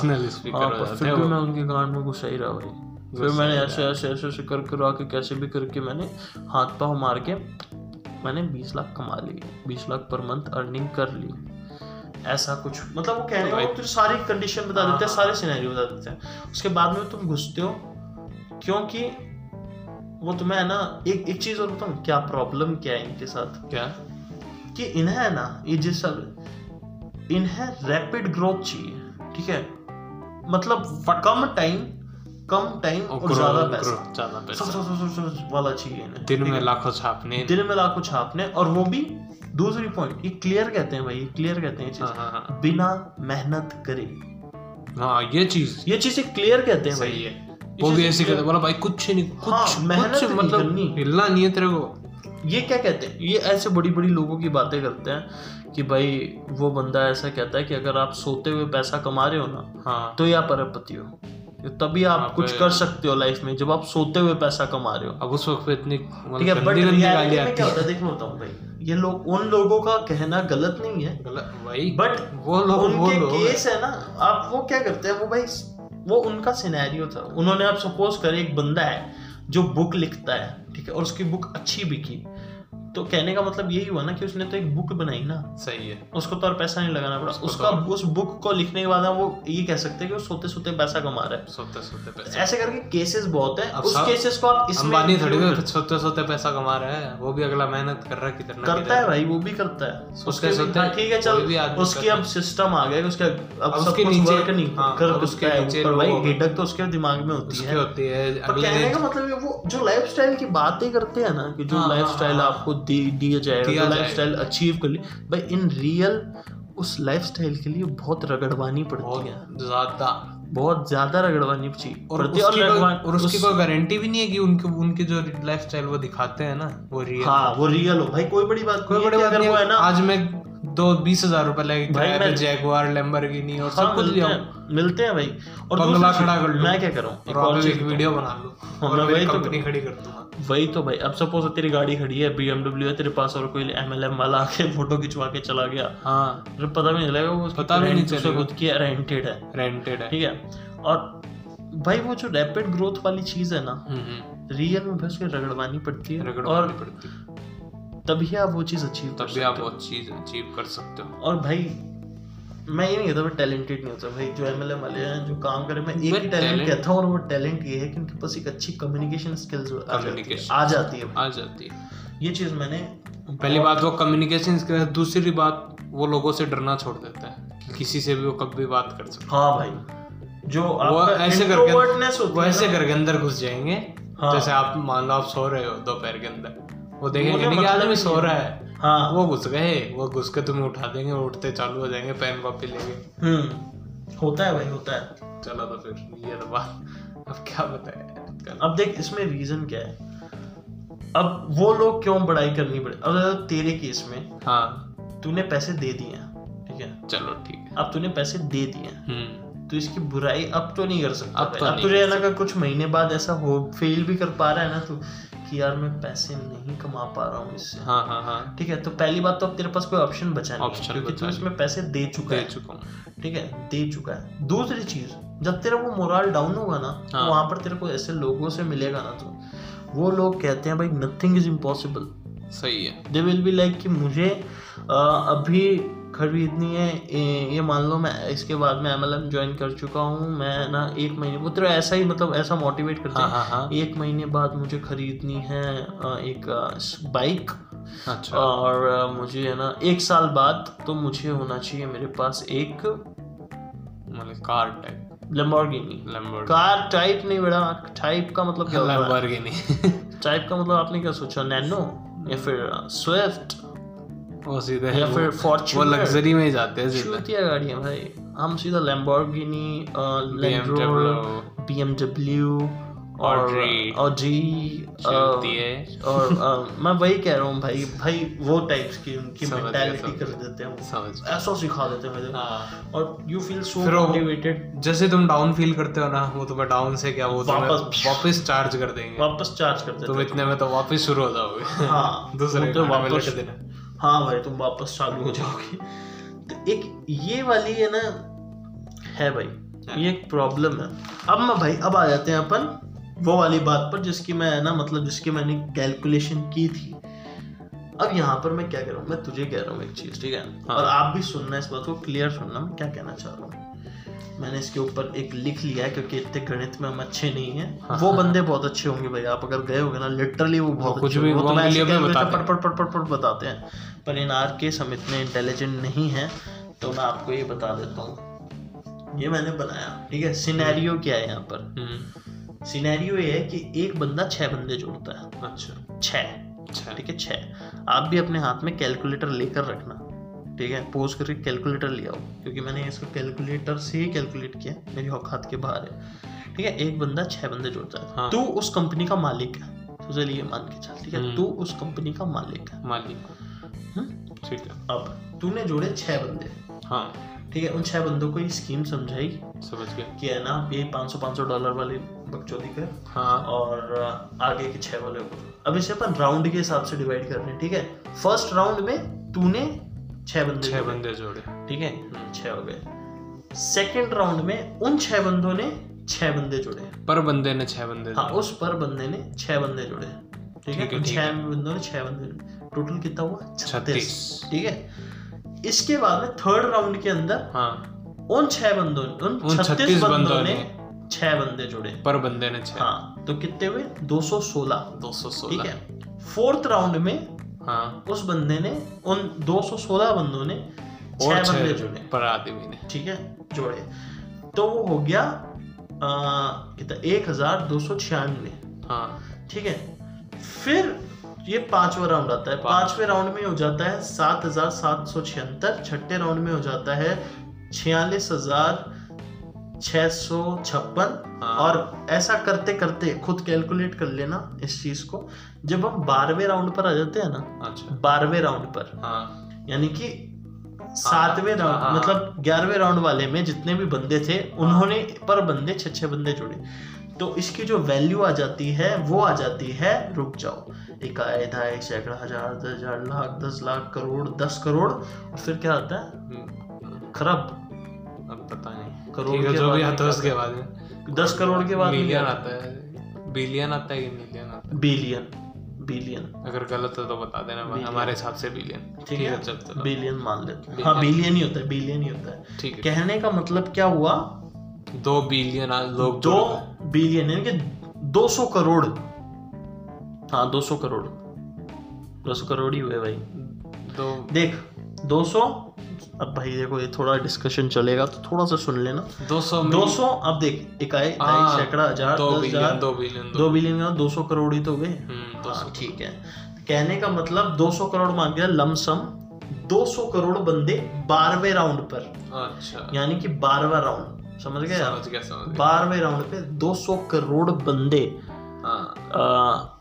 हाँ, हो फिर भी मैं उनके गांड में घुसा ही रहा भाई। फिर मैंने ऐसे ऐसे ऐसे ऐसे कर कर आके कैसे भी करके मैंने हाथ पाँव मार के मैंने बीस लाख कमा लिए। बीस लाख पर मंथ अर्निंग कर ली। ऐसा कुछ। मतलब वो कहने का वो सारी कंडीशन बता देते हैं हाँ। सारे सिनेरियो बता देते हैं। उसके बाद में तुम घुसते हो क्योंकि वो तुम्हें है ना एक एक चीज़ और बताऊँ क्या प्रॉब्लम क्या है इनके साथ? क्या? कि इन्हें है ना ये जिस इन्हें रैपिड ग्रोथ चाहिए ठीक है? मतलब कम टाइम कम टाइम और ज़्यादा पैसा। ज़्यादा पैसा। वाला चाहिए दिन में लाखों छापने। दिन में लाखों छापने और वो भी दूसरी पॉइंट ये क्लियर कहते हैं भाई क्लियर कहते हैं हाँ चीज़। हाँ हाँ बिना मेहनत करे। हाँ ये चीज़। ये चीज़ क्लियर कहते हैं भाई। है। ये वो भी ऐसे कहते बोला भाई कुछ नहीं कुछ हाँ, मेहनत कुछ मतलब। हिलना नहीं है तेरे को। ये क्या कहते हैं? ये ऐसे बड़ी बड़ी लोगों की बातें करते हैं कि भाई वो बंदा ऐसा कहता है कि अगर आप सोते हुए पैसा कमा रहे हो ना हाँ। तो या परपति हो। तभी आप हाँ, कुछ कर सकते हो लाइफ में जब आप सोते हुए पैसा कमा रहे हो। अब उस वक्त पे इतनी ठीक है मतलब बट रियलिटी में क्या है। होता है देखो बताऊँ भाई ये लोग उन लोगों का कहना गलत नहीं है। गलत वही बट वो लोग वो उनके लोग केस है ना आप वो क्या करते हैं वो भाई वो उनका सिनेरियो था। उन्होंने आप सपोज़ करें एक बंदा है जो बुक लिखता है ठीक है और उसकी बुक अच्छी बिकी। तो कहने का मतलब यही हुआ ना कि उसने तो एक बुक बनाई ना। सही है। उसको तो और पैसा नहीं लगाना पड़ा। उसका तो- उस बुक को लिखने के बाद हम वो ये कह सकते हैं कि वो सोते सोते पैसा कमा रहा है। सोते सोते पैसे। ऐसे करके केसेस बहुत हैं। उस केसेस को आप इसमें अंबानी थोड़ी include सोते सोते पैसा कमा रहा है। वो भी अगला मेहनत कर रहा है कितना करता है भाई वो भी करता है। सोते उसके सोते हाँ, ठीक है चल। उसकी अब सिस्टम आ गया उसका अब उसके नीचे- हाँ, कर उसके नीचे पर भाई हिडक तो उसके दिमाग में होती है। होती है। कहने का मतलब वो जो लाइफस्टाइल की बातें करते हैं ना कि जो हाँ, हाँ, लाइफस्टाइल हाँ, आपको दिया जाएगा लाइफ स्टाइल। अचीव कर ली। भाई इन रियल उस लाइफ स्टाइल के लिए बहुत रगड़वानी पड़ती है। ज़्यादा। बहुत ज़्यादा रगड़वानी ची- और पड़ती है उसकी कोई और उसकी उस- कोई गारंटी भी नहीं है कि उनके उनके जो लाइफ स्टाइल वो दिखाते हैं ना वो रियल हाँ वो रियल हो। भाई कोई बड़ी बात कोई बड़ी बात नहीं है ना आज मैं दो बीस हज़ार रुपए लेके भाई मैं- जैगुआर लैम्बोर्गिनी और हाँ, सब कुछ मिलते लिया। मिलते हैं भाई। और बंगला खड़ा कर लो। मैं क्या करूँ? एक और एक वीडियो बना लो। हाँ, और मैं वही तो- कंपनी खड़ी कर दूँगा। वही तो भाई। अब सपोज़ तेरी गाड़ी खड़ी है बीएमडब्ल्यू है तेरे पास और कोई एमएलएम वाला आके फ़ोटो खिंचवा के चला गया। हाँ। फिर पता भी नहीं चलेगा वो पता भी नहीं चलेगा। खुद की रेंटेड है। रेंटेड है। ठीक है? और भाई वो जो रैपिड ग्रोथ वाली चीज़ है ना हम्म, हम्म, रियल में बस रगड़वानी पड़ती है। और पड़ती है। तभी आप वो चीज़ अचीव कर सकते आप वो चीज़ अचीव कर सकते हो। और भाई मैं ये नहीं कहता मैं टैलेंटेड नहीं होता भाई जो एमएलएम वाले हैं जो काम करे मैं एक ही टैलेंट कहता हूँ और वो टैलेंट ये है कि उनके पास एक अच्छी कम्युनिकेशन स्किल्स आ जाती है आ जाती है। आ जाती है। ये चीज़ मैंने पहली बात वो कम्युनिकेशन स्किल दूसरी बात वो लोगों से डरना छोड़ देता है कि किसी से भी वो कभी बात कर सकते हाँ भाई जो वो ऐसे करके वो ऐसे करके अंदर घुस जाएँगे हाँ। जैसे आप मान लो आप सो रहे हो दोपहर के अंदर। वो देखेंगे नहीं कि मतलब आदमी सो रहा है। हाँ। वो घुस गए वो घुस के तुम्हें उठा देंगे उठते चालू हो जाएँगे पेन कॉपी लेंगे। हम्म होता है भाई होता है। चलो तो फिर ये तो बात अब क्या बताए अब देख इसमें रीजन क्या है? अब वो लोग क्यों बड़ाई करनी पड़े? अब तेरे केस में हाँ। तूने पैसे दे दिए ठीक है? चलो ठीक है। अब तूने पैसे दे दिए हम्म। तो इसकी बुराई अब तो नहीं कर सकता अब। तो अब तुझे ना कुछ महीने बाद ऐसा हो फेल भी कर पा रहा है ना तू कि यार मैं पैसे नहीं कमा पा रहा हूँ इससे। हाँ हाँ हाँ। ठीक है तो पहली बात तो अब तेरे पास कोई ऑप्शन बचा नहीं है, क्योंकि तू इसमें पैसे दे चुका दे है। चुका हूँ। ठीक है दे चुका है। दूसरी चीज़ जब तेरा वो मोरल डाउन होगा ना हाँ. तो हाँ। वहाँ पर तेरे को ऐसे लोगों से मिलेगा ना तो वो लोग कहते हैं भाई नथिंग इज़ इम्पॉसिबल सही है। दे विल बी लाइक कि मुझे अ, अभी खरीदनी है ए- ये मान लो मैं इसके बाद में एम ज्वाइन कर चुका हूँ मैं ना एक महीने वो तेरा ऐसा ही मतलब ऐसा मोटिवेट करते हाँ हैं हाँ एक महीने बाद मुझे खरीदनी है एक बाइक अच्छा। और मुझे है ना एक साल बाद तो मुझे होना चाहिए मेरे पास एक मतलब car type Lamborghini car type नहीं बेटा टाइप का मतलब क्या लैम्बोर्गिनी टाइप [LAUGHS] का मतलब आपने क्या सोचा नैनो या फिर स्विफ्ट वो सीधे या फिर वो लग्जरी में ही जाते हैं सीधे। चूतिया गाड़ियाँ भाई। हम सीधा लैम्बोर्गिनी लैंड रोवर बीएमडब्ल्यू और चलती है और मैं वही कह रहा हूँ भाई भाई वो टाइप्स की उनकी मेंटालिटी कर देते हैं समझ ऐसा सिखा देते हैं मुझे। हाँ। और यू फील सो मोटिवेटेड जैसे तुम डाउन फील करते हो ना वो तुम्हें डाउन से क्या वो वापस- वापस चार्ज कर देंगे। वापस चार्ज कर देते तुम इतने में तो वापस शुरू हो जाओगे। हाँ [LAUGHS] दूसरे तो वापस हाँ भाई तुम वापस चालू हो जाओगे। तो एक ये वाली है ना है भाई ये एक प्रॉब्लम है। अब मैं भाई अब आ जाते हैं अपन वो वाली बात पर जिसकी मैं ना मतलब जिसकी मैंने कैलकुलेशन की थी। अब यहाँ पर मैं क्या कह रहा हूँ? मैं तुझे कह रहा हूँ एक चीज़ ठीक है? हाँ। और आप भी सुनना इस बात को क्लियर सुनना मैं क्या कहना चाह रहा हूँ। मैंने इसके ऊपर एक लिख लिया है क्योंकि इतने गणित में हम अच्छे नहीं हैं। हाँ, वो हाँ, बंदे बहुत अच्छे होंगे भाई आप अगर गए होगे ना लिटरली वो बहुत कुछ भी। वो calculate बताते पढ़ पढ़ पढ़ पढ़ पढ़ बताते हैं। पर इन आर केस हम इतने इंटेलिजेंट नहीं हैं तो मैं आपको ये बता देता हूँ। ये मैंने बनाया ठीक है? सिनेरियो क्या है यहाँ पर? हम्म, सिनेरियो ये है कि एक बंदा छह बंदे जोड़ता है। अच्छा। छह। ठीक है? छह। आप भी अपने हाथ में कैलकुलेटर लेकर रखना। ठीक है? पोज करके कैलकुलेटर ले आओ क्योंकि मैंने इसको कैलकुलेटर से ही कैलकुलेट किया मेरी औकात के बाहर है। ठीक है? एक बंदा छह बंदे जोड़ता है। हाँ। तू उस कंपनी का मालिक है। तो चल ये मान के चल ठीक है? हम्म। तू उस कंपनी का मालिक है। मालिक। हम्म? ठीक है। अब तूने जोड़े छह बंदे। हाँ। ठीक है? उन छह बंदों को ये स्कीम समझाई समझ गया। कि है ना ये 500 500 डॉलर वाली बकचोदी कर। हाँ। और आगे के छह वाले को। अब इसे अपन राउंड के हिसाब से डिवाइड कर रहे हैं ठीक है? फ़र्स्ट राउंड में तूने छह बंदे छह बंदे जोड़े। ठीक है? छह हो गए। सेकंड राउंड में उन छह बंदों ने छह बंदे जोड़े पर बंदे ने छह बंदे हाँ उस पर बंदे ने छह बंदे जोड़े ठीक है? छह बंदों ने छह बंदे टोटल कितना हुआ? छत्तीस। ठीक है? इसके बाद में थर्ड राउंड के अंदर हाँ। उन छह बंदों उन छत्तीस बंदों ने छह बंदे जोड़े। पर बंदे ने छह। हाँ तो कितने हुए? 216 दो सौ ठीक सोलह। है फोर्थ राउंड में हाँ उस बंदे ने उन 216 बंदों ने छह बंदे जोड़े। पर आदमी ने। ठीक है जोड़े। तो वो हो गया आ, कितना एक हज़ार दो सौ छियानवे। हाँ। ठीक है फिर ये पांचवा राउंड आता है। पाँच। पांचवे राउंड में हो जाता है सात हज़ार सात सौ छिहत्तर छठे राउंड में हो जाता है छियालीस हज़ार छह सौ छप्पन हाँ। और ऐसा करते करते खुद कैलकुलेट कर लेना इस चीज़ को। जब हम बारहवें राउंड पर आ जाते हैं ना अच्छा। बारहवें राउंड पर हाँ। यानी कि सातवें हाँ। राउंड मतलब ग्यारहवें राउंड वाले में जितने भी बंदे थे उन्होंने पर बंदे छह छह बंदे जोड़े। तो इसकी जो वैल्यू आ जाती है वो आ जाती है रुक जाओ। इकाई ढाई सैकड़ा हज़ार दस हज़ार लाख दस लाख करोड़ दस करोड़ और फिर क्या आता है? हम्म, खरब। अब पता करोड़ के जो भी आता है उसके बाद में दस करोड़ के बाद मिलियन आता है। बिलियन आता है कि मिलियन आता बिलियन बिलियन अगर गलत है तो बता देना हमारे हिसाब से बिलियन ठीक है चल चलो बिलियन मान लेते हैं। हाँ बिलियन ही होता है बिलियन ही होता है। ठीक है। कहने का मतलब क्या हुआ? दो बिलियन लोग दो बिलियन यानी कि 200 करोड़। हाँ 200 करोड़। 200 करोड़ ही हुए भाई। दो देख 200 अब भाई देखो ये थोड़ा डिस्कशन चलेगा तो थोड़ा सा सुन लेना। दो सौ 200 अब देख इकाई हाँ, सैकड़ा हज़ार दो बिलियन हज़ार दो बिलियन दो बिलियन का 200 करोड़ ही तो हुए हम्म, दो हाँ सौ। ठीक है। कहने का मतलब 200 करोड़ मान गया लमसम 200 करोड़ बंदे बारहवें राउंड पर। अच्छा। यानी कि बारहवा राउंड समझ गए समझ गया समझ बारहवें राउंड पे 200 करोड़ बंदे हाँ।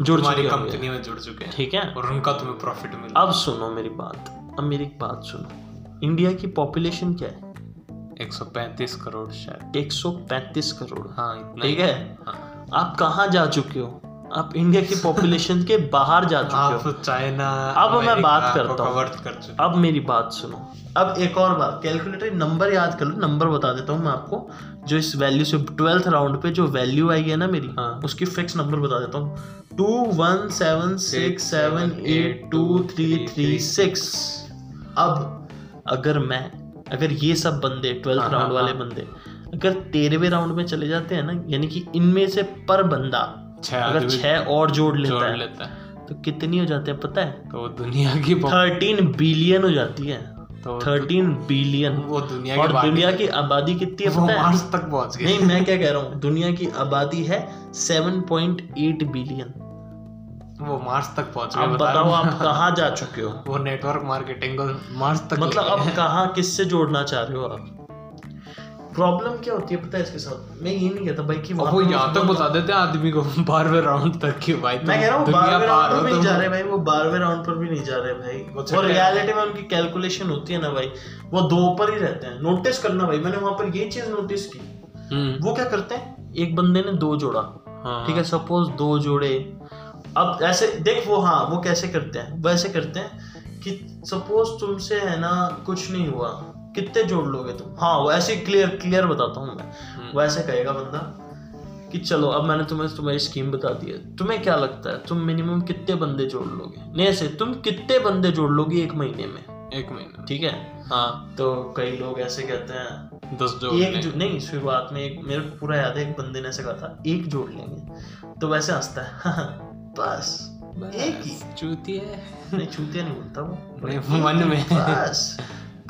जुड़ चुके कंपनी में जुड़ चुके हैं। ठीक है? और उनका तुम्हें प्रॉफिट मिला। अब सुनो मेरी बात। अब मेरी एक बात सुनो। इंडिया की पॉपुलेशन क्या है? 135 करोड़ शायद। 135 करोड़। हाँ इतना ठीक है हाँ। आप कहाँ जा चुके हो? आप इंडिया की पॉपुलेशन के बाहर जा चुके आप हो चाइना अब मैं बात करता हूँ। कर अब मेरी बात सुनो। अब एक और बात कैलकुलेटर नंबर याद कर लो। नंबर बता देता हूँ मैं आपको। जो इस वैल्यू से ट्वेल्थ राउंड पे जो वैल्यू आई है ना मेरी हाँ। उसकी फिक्स नंबर बता देता हूँ। Two one seven six seven eight two three three six अब अगर मैं अगर ये सब बंदे ट्वेल्थ हाँ, राउंड हाँ, वाले हाँ। बंदे अगर तेरहवें राउंड में चले जाते हैं ना यानी कि इनमें से पर बंदा अगर छह और जोड़ लेता जोड़ है लेता है। तो कितनी हो जाते हैं पता है? तो दुनिया की थर्टीन बिलियन हो जाती है। तो थर्टीन बिलियन वो दुनिया और बाकी- दुनिया की आबादी कितनी है पता है? मार्स तक पहुँच गए नहीं मैं क्या कह रहा हूँ दुनिया की आबादी है 7.8 बिलियन वो मार्स तक पहुँच गए बताओ। आप कहाँ जा चुके हो? वो नेटवर्क मार्केटिंग को मार्स तक मतलब अब कहाँ किससे जोड़ना चाह रहे हो आप? प्रॉब्लम क्या होती है पता है इसके साथ? मैं ये नहीं कहता भाई कि वो यहाँ तक बता देते हैं आदमी को बारहवें राउंड तक की भाई मैं कह रहा हूँ बारहवें राउंड पर भी नहीं जा रहे भाई वो बारहवें राउंड पर भी नहीं जा रहे भाई। वो और रियलिटी में उनकी कैलकुलेशन होती है ना भाई वो दो पर ही रहते हैं। नोटिस करना भाई मैंने वहाँ पर ये चीज़ नोटिस की। हम्म, वो क्या करते हैं? एक बंदे ने दो जोड़ा हाँ, ठीक है सपोज़ दो जोड़े अब ऐसे देख वो हाँ वो कैसे करते हैं? वैसे करते हैं कि सपोज़ तुमसे है ना कुछ नहीं हुआ कितने जोड़ लोगे तुम? हाँ वो ऐसे क्लियर क्लियर बताता हूँ मैं। हम्म, वैसे कहेगा बंदा कि चलो अब मैंने तुम्हें तुम्हारी स्कीम बता दी है। तुम्हें क्या लगता है? तुम मिनिमम कितने बंदे जोड़ लोगे? नहीं ऐसे तुम कितने बंदे जोड़ लोगे एक महीने में? एक महीने ठीक है? हाँ। तो कई लोग ऐसे कहते हैं दस जो एक जो नहीं शुरुआत में एक मेरे को पूरा याद है एक बंदे ने ऐसे कहा था एक जोड़ लेंगे। तो वैसे हंसता है। [LAUGHS] बस। एक ही। चूती है। नहीं चूतिया नहीं बोलता वो। [LAUGHS] मन में। बस।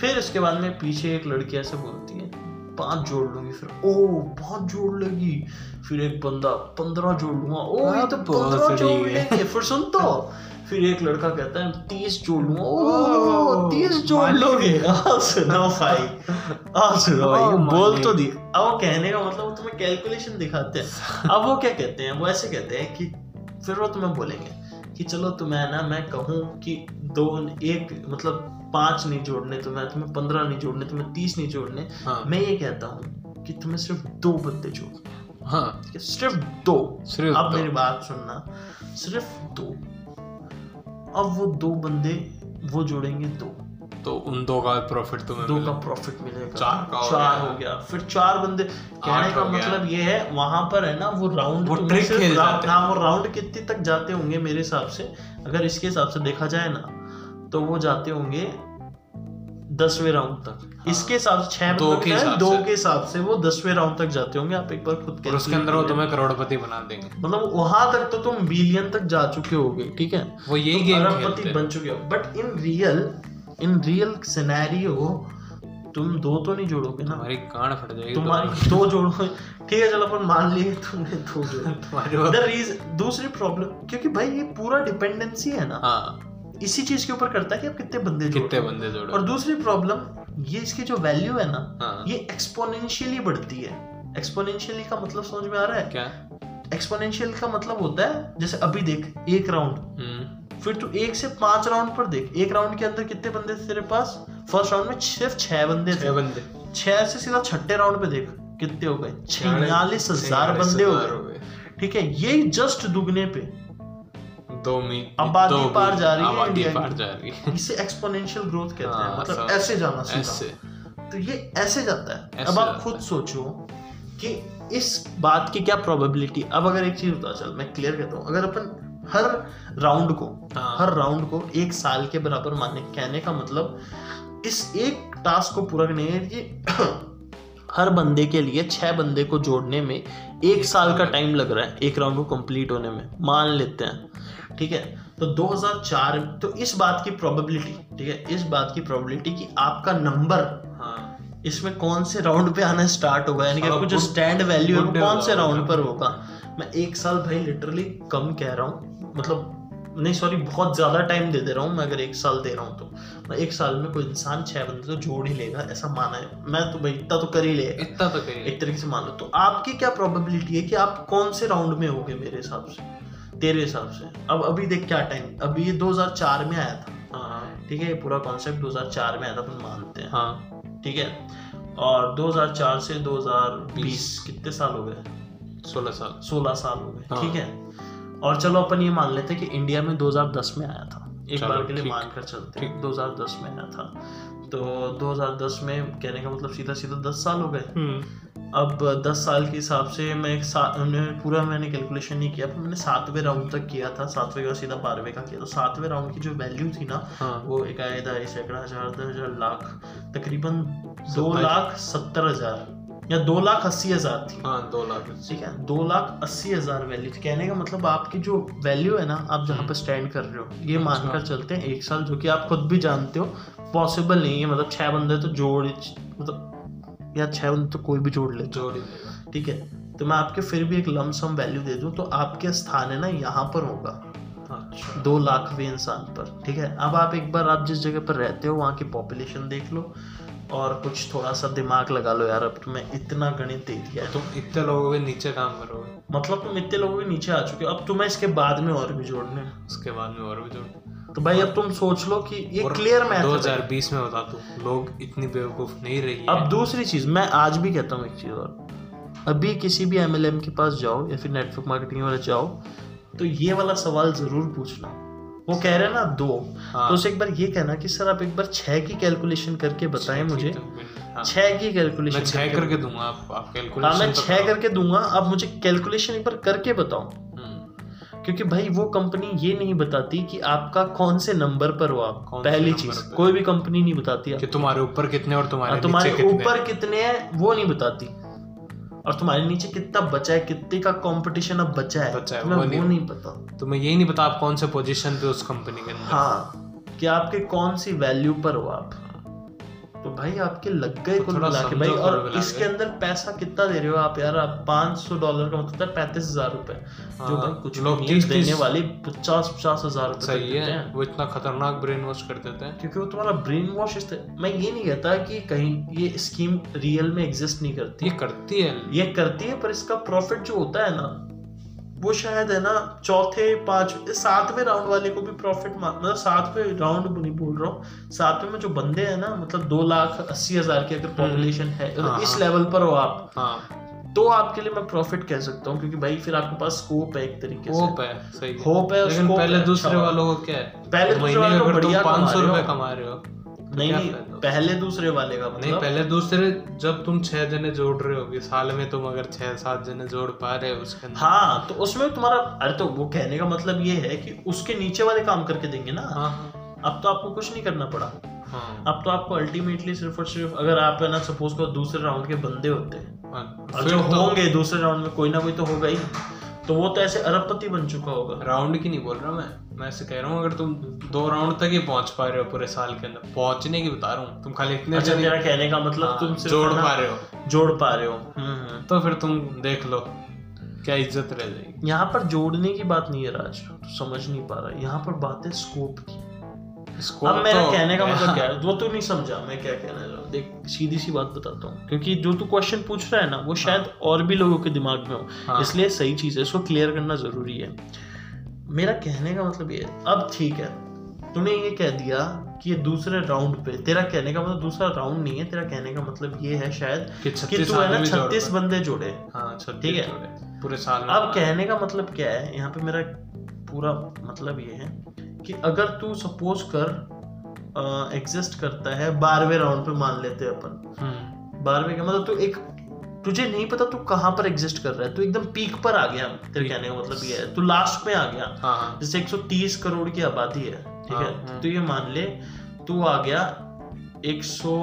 फिर उसके बाद में पीछे एक लड़की ऐसे बोलती है पाँच जोड़ लूँगी। फिर ओ पाँच जोड़ लेगी। फिर एक बंदा पंद्रह जोड़ लूँगा। ओ ये तो पंद्रह जोड़ है। लेंगे। फिर सुन तो। फिर एक लड़का कहता है तीस जोड़ लूँगा। ओ तीस जोड़ लोगे? [LAUGHS] सुनो भाई। आ सुनो भाई बोल तो दी। अब कहने का मतलब वो तुम्हें कैलकुलेशन दिखाते हैं। अब वो क्या कहते हैं? वो ऐसे कहते हैं कि फिर वो तुम्हें बोलेंगे कि चलो तुम्हें ना मैं कहूँ कि दो एक मतलब पाँच नहीं जोड़ने तुम्हें तुम्हें पंद्रह नहीं जोड़ने तुम्हें तीस नहीं जोड़ने। हाँ। मैं ये कहता हूँ कि तुम्हें सिर्फ़ दो बंदे जोड़। हाँ। सिर्फ़ दो। सिर्फ़ अब। मेरी बात सुनना। सिर्फ़ दो। अब वो दो बंदे वो जोड़ेंगे दो। तो उन दो का प्रॉफिट तुम्हें दो मिलेगा। का प्रॉफिट मिलेगा। चार का हो चार गया। हो गया। फिर चार बंदे कहने का मतलब ये है वहाँ पर है ना वो राउंड वो सिर्फ़ खेल जाते हैं। हाँ वो राउंड कितने तक जाते होंगे मेरे हिसाब से अगर इसके हिसाब से देखा जाए ना तो वो जाते होंगे दसवें राउंड तक। इसके हिसाब से छह दो के हिसाब दो से। के हिसाब से वो दसवें राउंड तक जाते होंगे आप एक बार खुद और उसके अंदर वो तुम्हें करोड़पति बना देंगे। मतलब वहाँ तक तो तुम बिलियन तक जा चुके होगे ठीक है? वो यही तुम गेम खेलते बन चुके हो। But in real in real scenario तुम दो तो नहीं जोड़ोगे ना? तुम्हारी कान फट जाएगी तुम्हारी। दो जोड़ो। ठीक है चलो अपन मान लिए तुमने दो जोड़े। [LAUGHS] तुम्हारी द रीजन दूसरी प्रॉब्लम क्योंकि भाई ये पूरा डिपेंडेंसी है ना। हाँ। इसी चीज़ के ऊपर करता है कि आप कितने बंदे जोड़ कितने बंदे जोड़े और दूसरी प्रॉब्लम ये इसकी जो वैल्यू है ना हाँ। ये एक्सपोनेंशियली बढ़ती है। एक्सपोनेंशियली का मतलब समझ में आ रहा है? क्या? एक्सपोनेंशियल का मतलब होता है जैसे अभी देख एक राउंड फिर तू एक से पाँच राउंड पर देख एक राउंड के अंदर कितने बंदे थे तेरे पास? फ़र्स्ट राउंड में सिर्फ़ छह बंदे छह थे बंदे। छह से सीधा छठे राउंड पे देख कितने हो गए? छियालीस हज़ार बंदे हो गए। ठीक है ये जस्ट दुगने पे। दो मी आबादी पार जा रही है इंडिया पार जा रही है। इसे एक्सपोनेंशियल ग्रोथ कहते हैं हाँ, मतलब ऐसे जाना सीधा। तो ये ऐसे जाता है। अब आप खुद सोचो कि इस बात की क्या प्रोबेबिलिटी अब अगर एक चीज़ बता चल मैं क्लियर कहता हूँ। अगर अपन हर राउंड को हाँ। हर राउंड को एक साल के बराबर माने कहने का मतलब इस एक टास्क को पूरा करने के लिए [CLEARS THROAT] हर बंदे के लिए छह बंदे को जोड़ने में एक साल का टाइम लग रहा है एक राउंड को कंप्लीट होने में। मान लेते हैं ठीक है? तो 2004 तो इस बात की प्रोबेबिलिटी ठीक है? इस बात की प्रोबेबिलिटी कि आपका नंबर हाँ। इसमें कौन से राउंड पे आना स्टार्ट होगा? यानी कि आपको जो स्टैंड वैल्यू है कौन से राउंड। पर होगा? मैं एक साल भाई लिटरली कम कह रहा हूँ मतलब नहीं सॉरी बहुत ज़्यादा टाइम दे दे रहा हूँ मैं अगर एक साल दे रहा हूँ तो। मैं एक साल में कोई इंसान छह बंदे तो जोड़ ही लेगा ऐसा माना है। मैं तो भाई इतना तो कर ही लेगा। इतना तो कहीं एक तरीके से मान लो तो आपकी क्या प्रोबेबिलिटी है कि आप कौन से राउंड में होगे मेरे हिसाब से? तेरे हिसाब से। अब अभी देख क्या टाइम अभी ये 2004 में आया था। हाँ ठीक है ये पूरा कॉन्सेप्ट 2004 में आया था अपन मानते हैं। हाँ। ठीक है? और 2004 से 2020 कितने साल हो गए? सोलह साल। 16 साल हो गए। हाँ। ठीक है? और चलो अपन ये मान लेते हैं कि इंडिया में 2010 में आया था। एक बार के लिए मानकर चलते हैं। ठीक। 2010 में आया था। तो 2010 में कहने का मतलब सीधा सीधा 10 साल हो गए। हम्म। अब 10 साल के हिसाब से मैं एक मैंने पूरा मैंने कैलकुलेशन नहीं किया पर मैंने सातवें राउंड तक किया था। सातवें का सीधा बारहवें का किया तो सातवें राउंड की जो वैल्यू थी ना हाँ। वो एक दहाई सैकड़ा हज़ार दस हज़ार लाख तकरीबन दो लाख सत्तर हज़ार। या दो लाख अस्सी हज़ार थी। हाँ दो लाख ठीक है? दो लाख अस्सी हज़ार वैल्यू थी। कहने का मतलब आपकी जो वैल्यू है ना आप जहाँ पर स्टैंड कर रहे हो ये अच्छा। मानकर चलते हैं एक साल जो कि आप खुद भी जानते हो पॉसिबल नहीं है। मतलब छह बंदे तो जोड़ मतलब या छह बंदे तो कोई भी जोड़ ले जोड़ ठीक है? तो मैं आपके फिर भी एक लमसम वैल्यू दे दूँ तो आपके स्थान है ना यहाँ पर होगा। अच्छा। दो लाखवें इंसान पर। ठीक है? अब आप एक बार आप जिस जगह पर रहते हो वहाँ की पॉपुलेशन देख लो। और कुछ थोड़ा सा दिमाग लगा लो यार अब तुम्हें इतना गणित दे दिया है। तुम इतने लोगों के नीचे काम करोगे मतलब तुम इतने लोगों के नीचे आ चुके हो अब तुम्हें इसके बाद में और भी जोड़ने हैं। उसके बाद में और भी जोड़ तो भाई अब तुम सोच लो कि ये क्लियर मैथ दो हज़ार बीस में बता तू लोग इतनी बेवकूफ़ नहीं रही अब दूसरी चीज़ मैं आज भी कहता हूँ एक चीज़ और। अभी किसी भी एमएलएम के पास जाओ या फिर नेटवर्क मार्केटिंग वाले जाओ तो ये वाला सवाल ज़रूर पूछना। वो कह रहे हैं ना दो। हाँ। तो उसे एक बार ये कहना कि सर आप एक बार छह की कैलकुलेशन करके बताएँ मुझे। हाँ। छह की मैं कैलकुलेशन छह करके दूँगा आप आप हाँ कैलकुलेशन मैं छह करके दूँगा आप मुझे कैलकुलेशन एक बार करके बताओ। हम्म, क्योंकि भाई वो कंपनी ये नहीं बताती कि आपका कौन से नंबर पर हो आप पहली चीज़। कोई भी कंपनी नहीं बताती कि तुम्हारे ऊपर कितने और तुम्हारे हाँ, तुम्हारे ऊपर कितने हैं वो नहीं बताती। और तुम्हारे नीचे कितना बचा है कितने का कंपटीशन अब बचा है बचा है, तुम्हें वो नहीं- नहीं पता। तुम्हें यही नहीं पता आप कौन से पोजीशन पे उस कंपनी के अंदर हाँ कि आपके कौन सी वैल्यू पर हो आप? तो भाई आपके लग गए कुल मिला के भाई और इसके अंदर पैसा कितना दे रहे हो आप यार? आप पाँच सौ डॉलर का मतलब पैंतीस हज़ार रुपए। जो हाँ, भाई कुछ लोग देने वाली पचास पचास हज़ार रुपए सही है वो इतना खतरनाक ब्रेन वॉश कर देते हैं। क्योंकि वो तुम्हारा ब्रेन वॉश मैं ये नहीं कहता कि कहीं ये स्कीम रियल में एग्जिस्ट नहीं करती। ये करती है। ये करती है पर इसका प्रॉफिट जो होता है ना वो शायद है ना चौथे पाँच सातवें राउंड वाले को भी प्रॉफिट मतलब सातवें राउंड नहीं बोल रहा हूँ सातवें में जो बंदे हैं ना मतलब दो लाख अस्सी हज़ार की अगर पॉपुलेशन है हाँ, इस हाँ। लेवल पर हो आप हाँ तो आपके लिए मैं प्रॉफिट कह सकता हूँ क्योंकि भाई फिर आपके पास स्कोप है एक तरीके से होप है सही होप है लेकिन पहले दूसरे अच्छा। वालों को क्या है पहले दूसरे वाले को बढ़िया पाँच सौ रुपए। कमा रहे हो तो नहीं? पहले दूसरे वाले का मतलब? नहीं पहले दूसरे जब तुम छह जने जोड़ रहे होगे साल में तुम अगर छह सात जने जोड़ पा रहे हो उसके अंदर। हाँ तो उसमें तुम्हारा अरे तो वो कहने का मतलब ये है कि उसके नीचे वाले काम करके देंगे ना। हाँ हाँ। अब तो आपको कुछ नहीं करना पड़ा। हाँ। अब तो आपको अल्टीमेटली सिर्फ़ और सिर्फ़ अगर आप है ना सपोज़ करो दूसरे राउंड के बंदे होते हाँ, और जो तो होंगे दूसरे राउंड में कोई ना कोई तो होगा ही। तो वो तो ऐसे अरबपति बन चुका होगा। राउंड की नहीं बोल रहा मैं। मैं ऐसे कह रहा हूँ अगर तुम दो राउंड तक ही पहुँच पा रहे हो पूरे साल के अंदर पहुँचने की बता रहा हूँ। तुम खाली इतने अच्छा मेरा कहने का मतलब हाँ, तुम सिर्फ़ जोड़ पा रहे हो। जोड़ पा रहे हो। हम्म, हम्म। तो फिर तुम देख लो क्या इज़्ज़त रह जाएगी। यहाँ पर जोड़ने की बात नहीं है राज तो समझ नहीं पा रहा। यहाँ पर बात है स्कोप की। इसको अब मेरा तो- कहने का मतलब क्या [LAUGHS] है? वो तू नहीं समझा मैं क्या कहना चाह रहा देख सीधी सी बात बताता हूँ क्योंकि जो तू क्वेश्चन पूछ रहा है ना वो शायद हाँ। और भी लोगों के दिमाग में हो हाँ। इसलिए सही चीज़ है इसको क्लियर करना ज़रूरी है मेरा कहने का मतलब ये है अब ठीक है तूने ये कह दिया कि ये दूसरे राउंड पे तेरा कहने का मतलब दूसरा राउंड नहीं है तेरा कहने का मतलब ये है शायद कि कि तू है ना छत्तीस बंदे जोड़े हाँ ठीक है। पूरे साल अब कहने का मतलब क्या है यहाँ पे मेरा पूरा मतलब ये है कि अगर तू सपोज़ कर एग्जिस्ट करता है बारहवें राउंड पे मान लेते हैं अपन। हम्म, बारहवें का मतलब तू एक तुझे नहीं पता तू कहाँ पर एग्जिस्ट कर रहा है तू एकदम पीक पर आ गया तेरे कहने का मतलब ये है। तू लास्ट में आ गया। हाँ हाँ। जैसे 130 करोड़ की आबादी है ठीक हाँ, है हाँ। तो ये मान ले तू आ गया एक सौ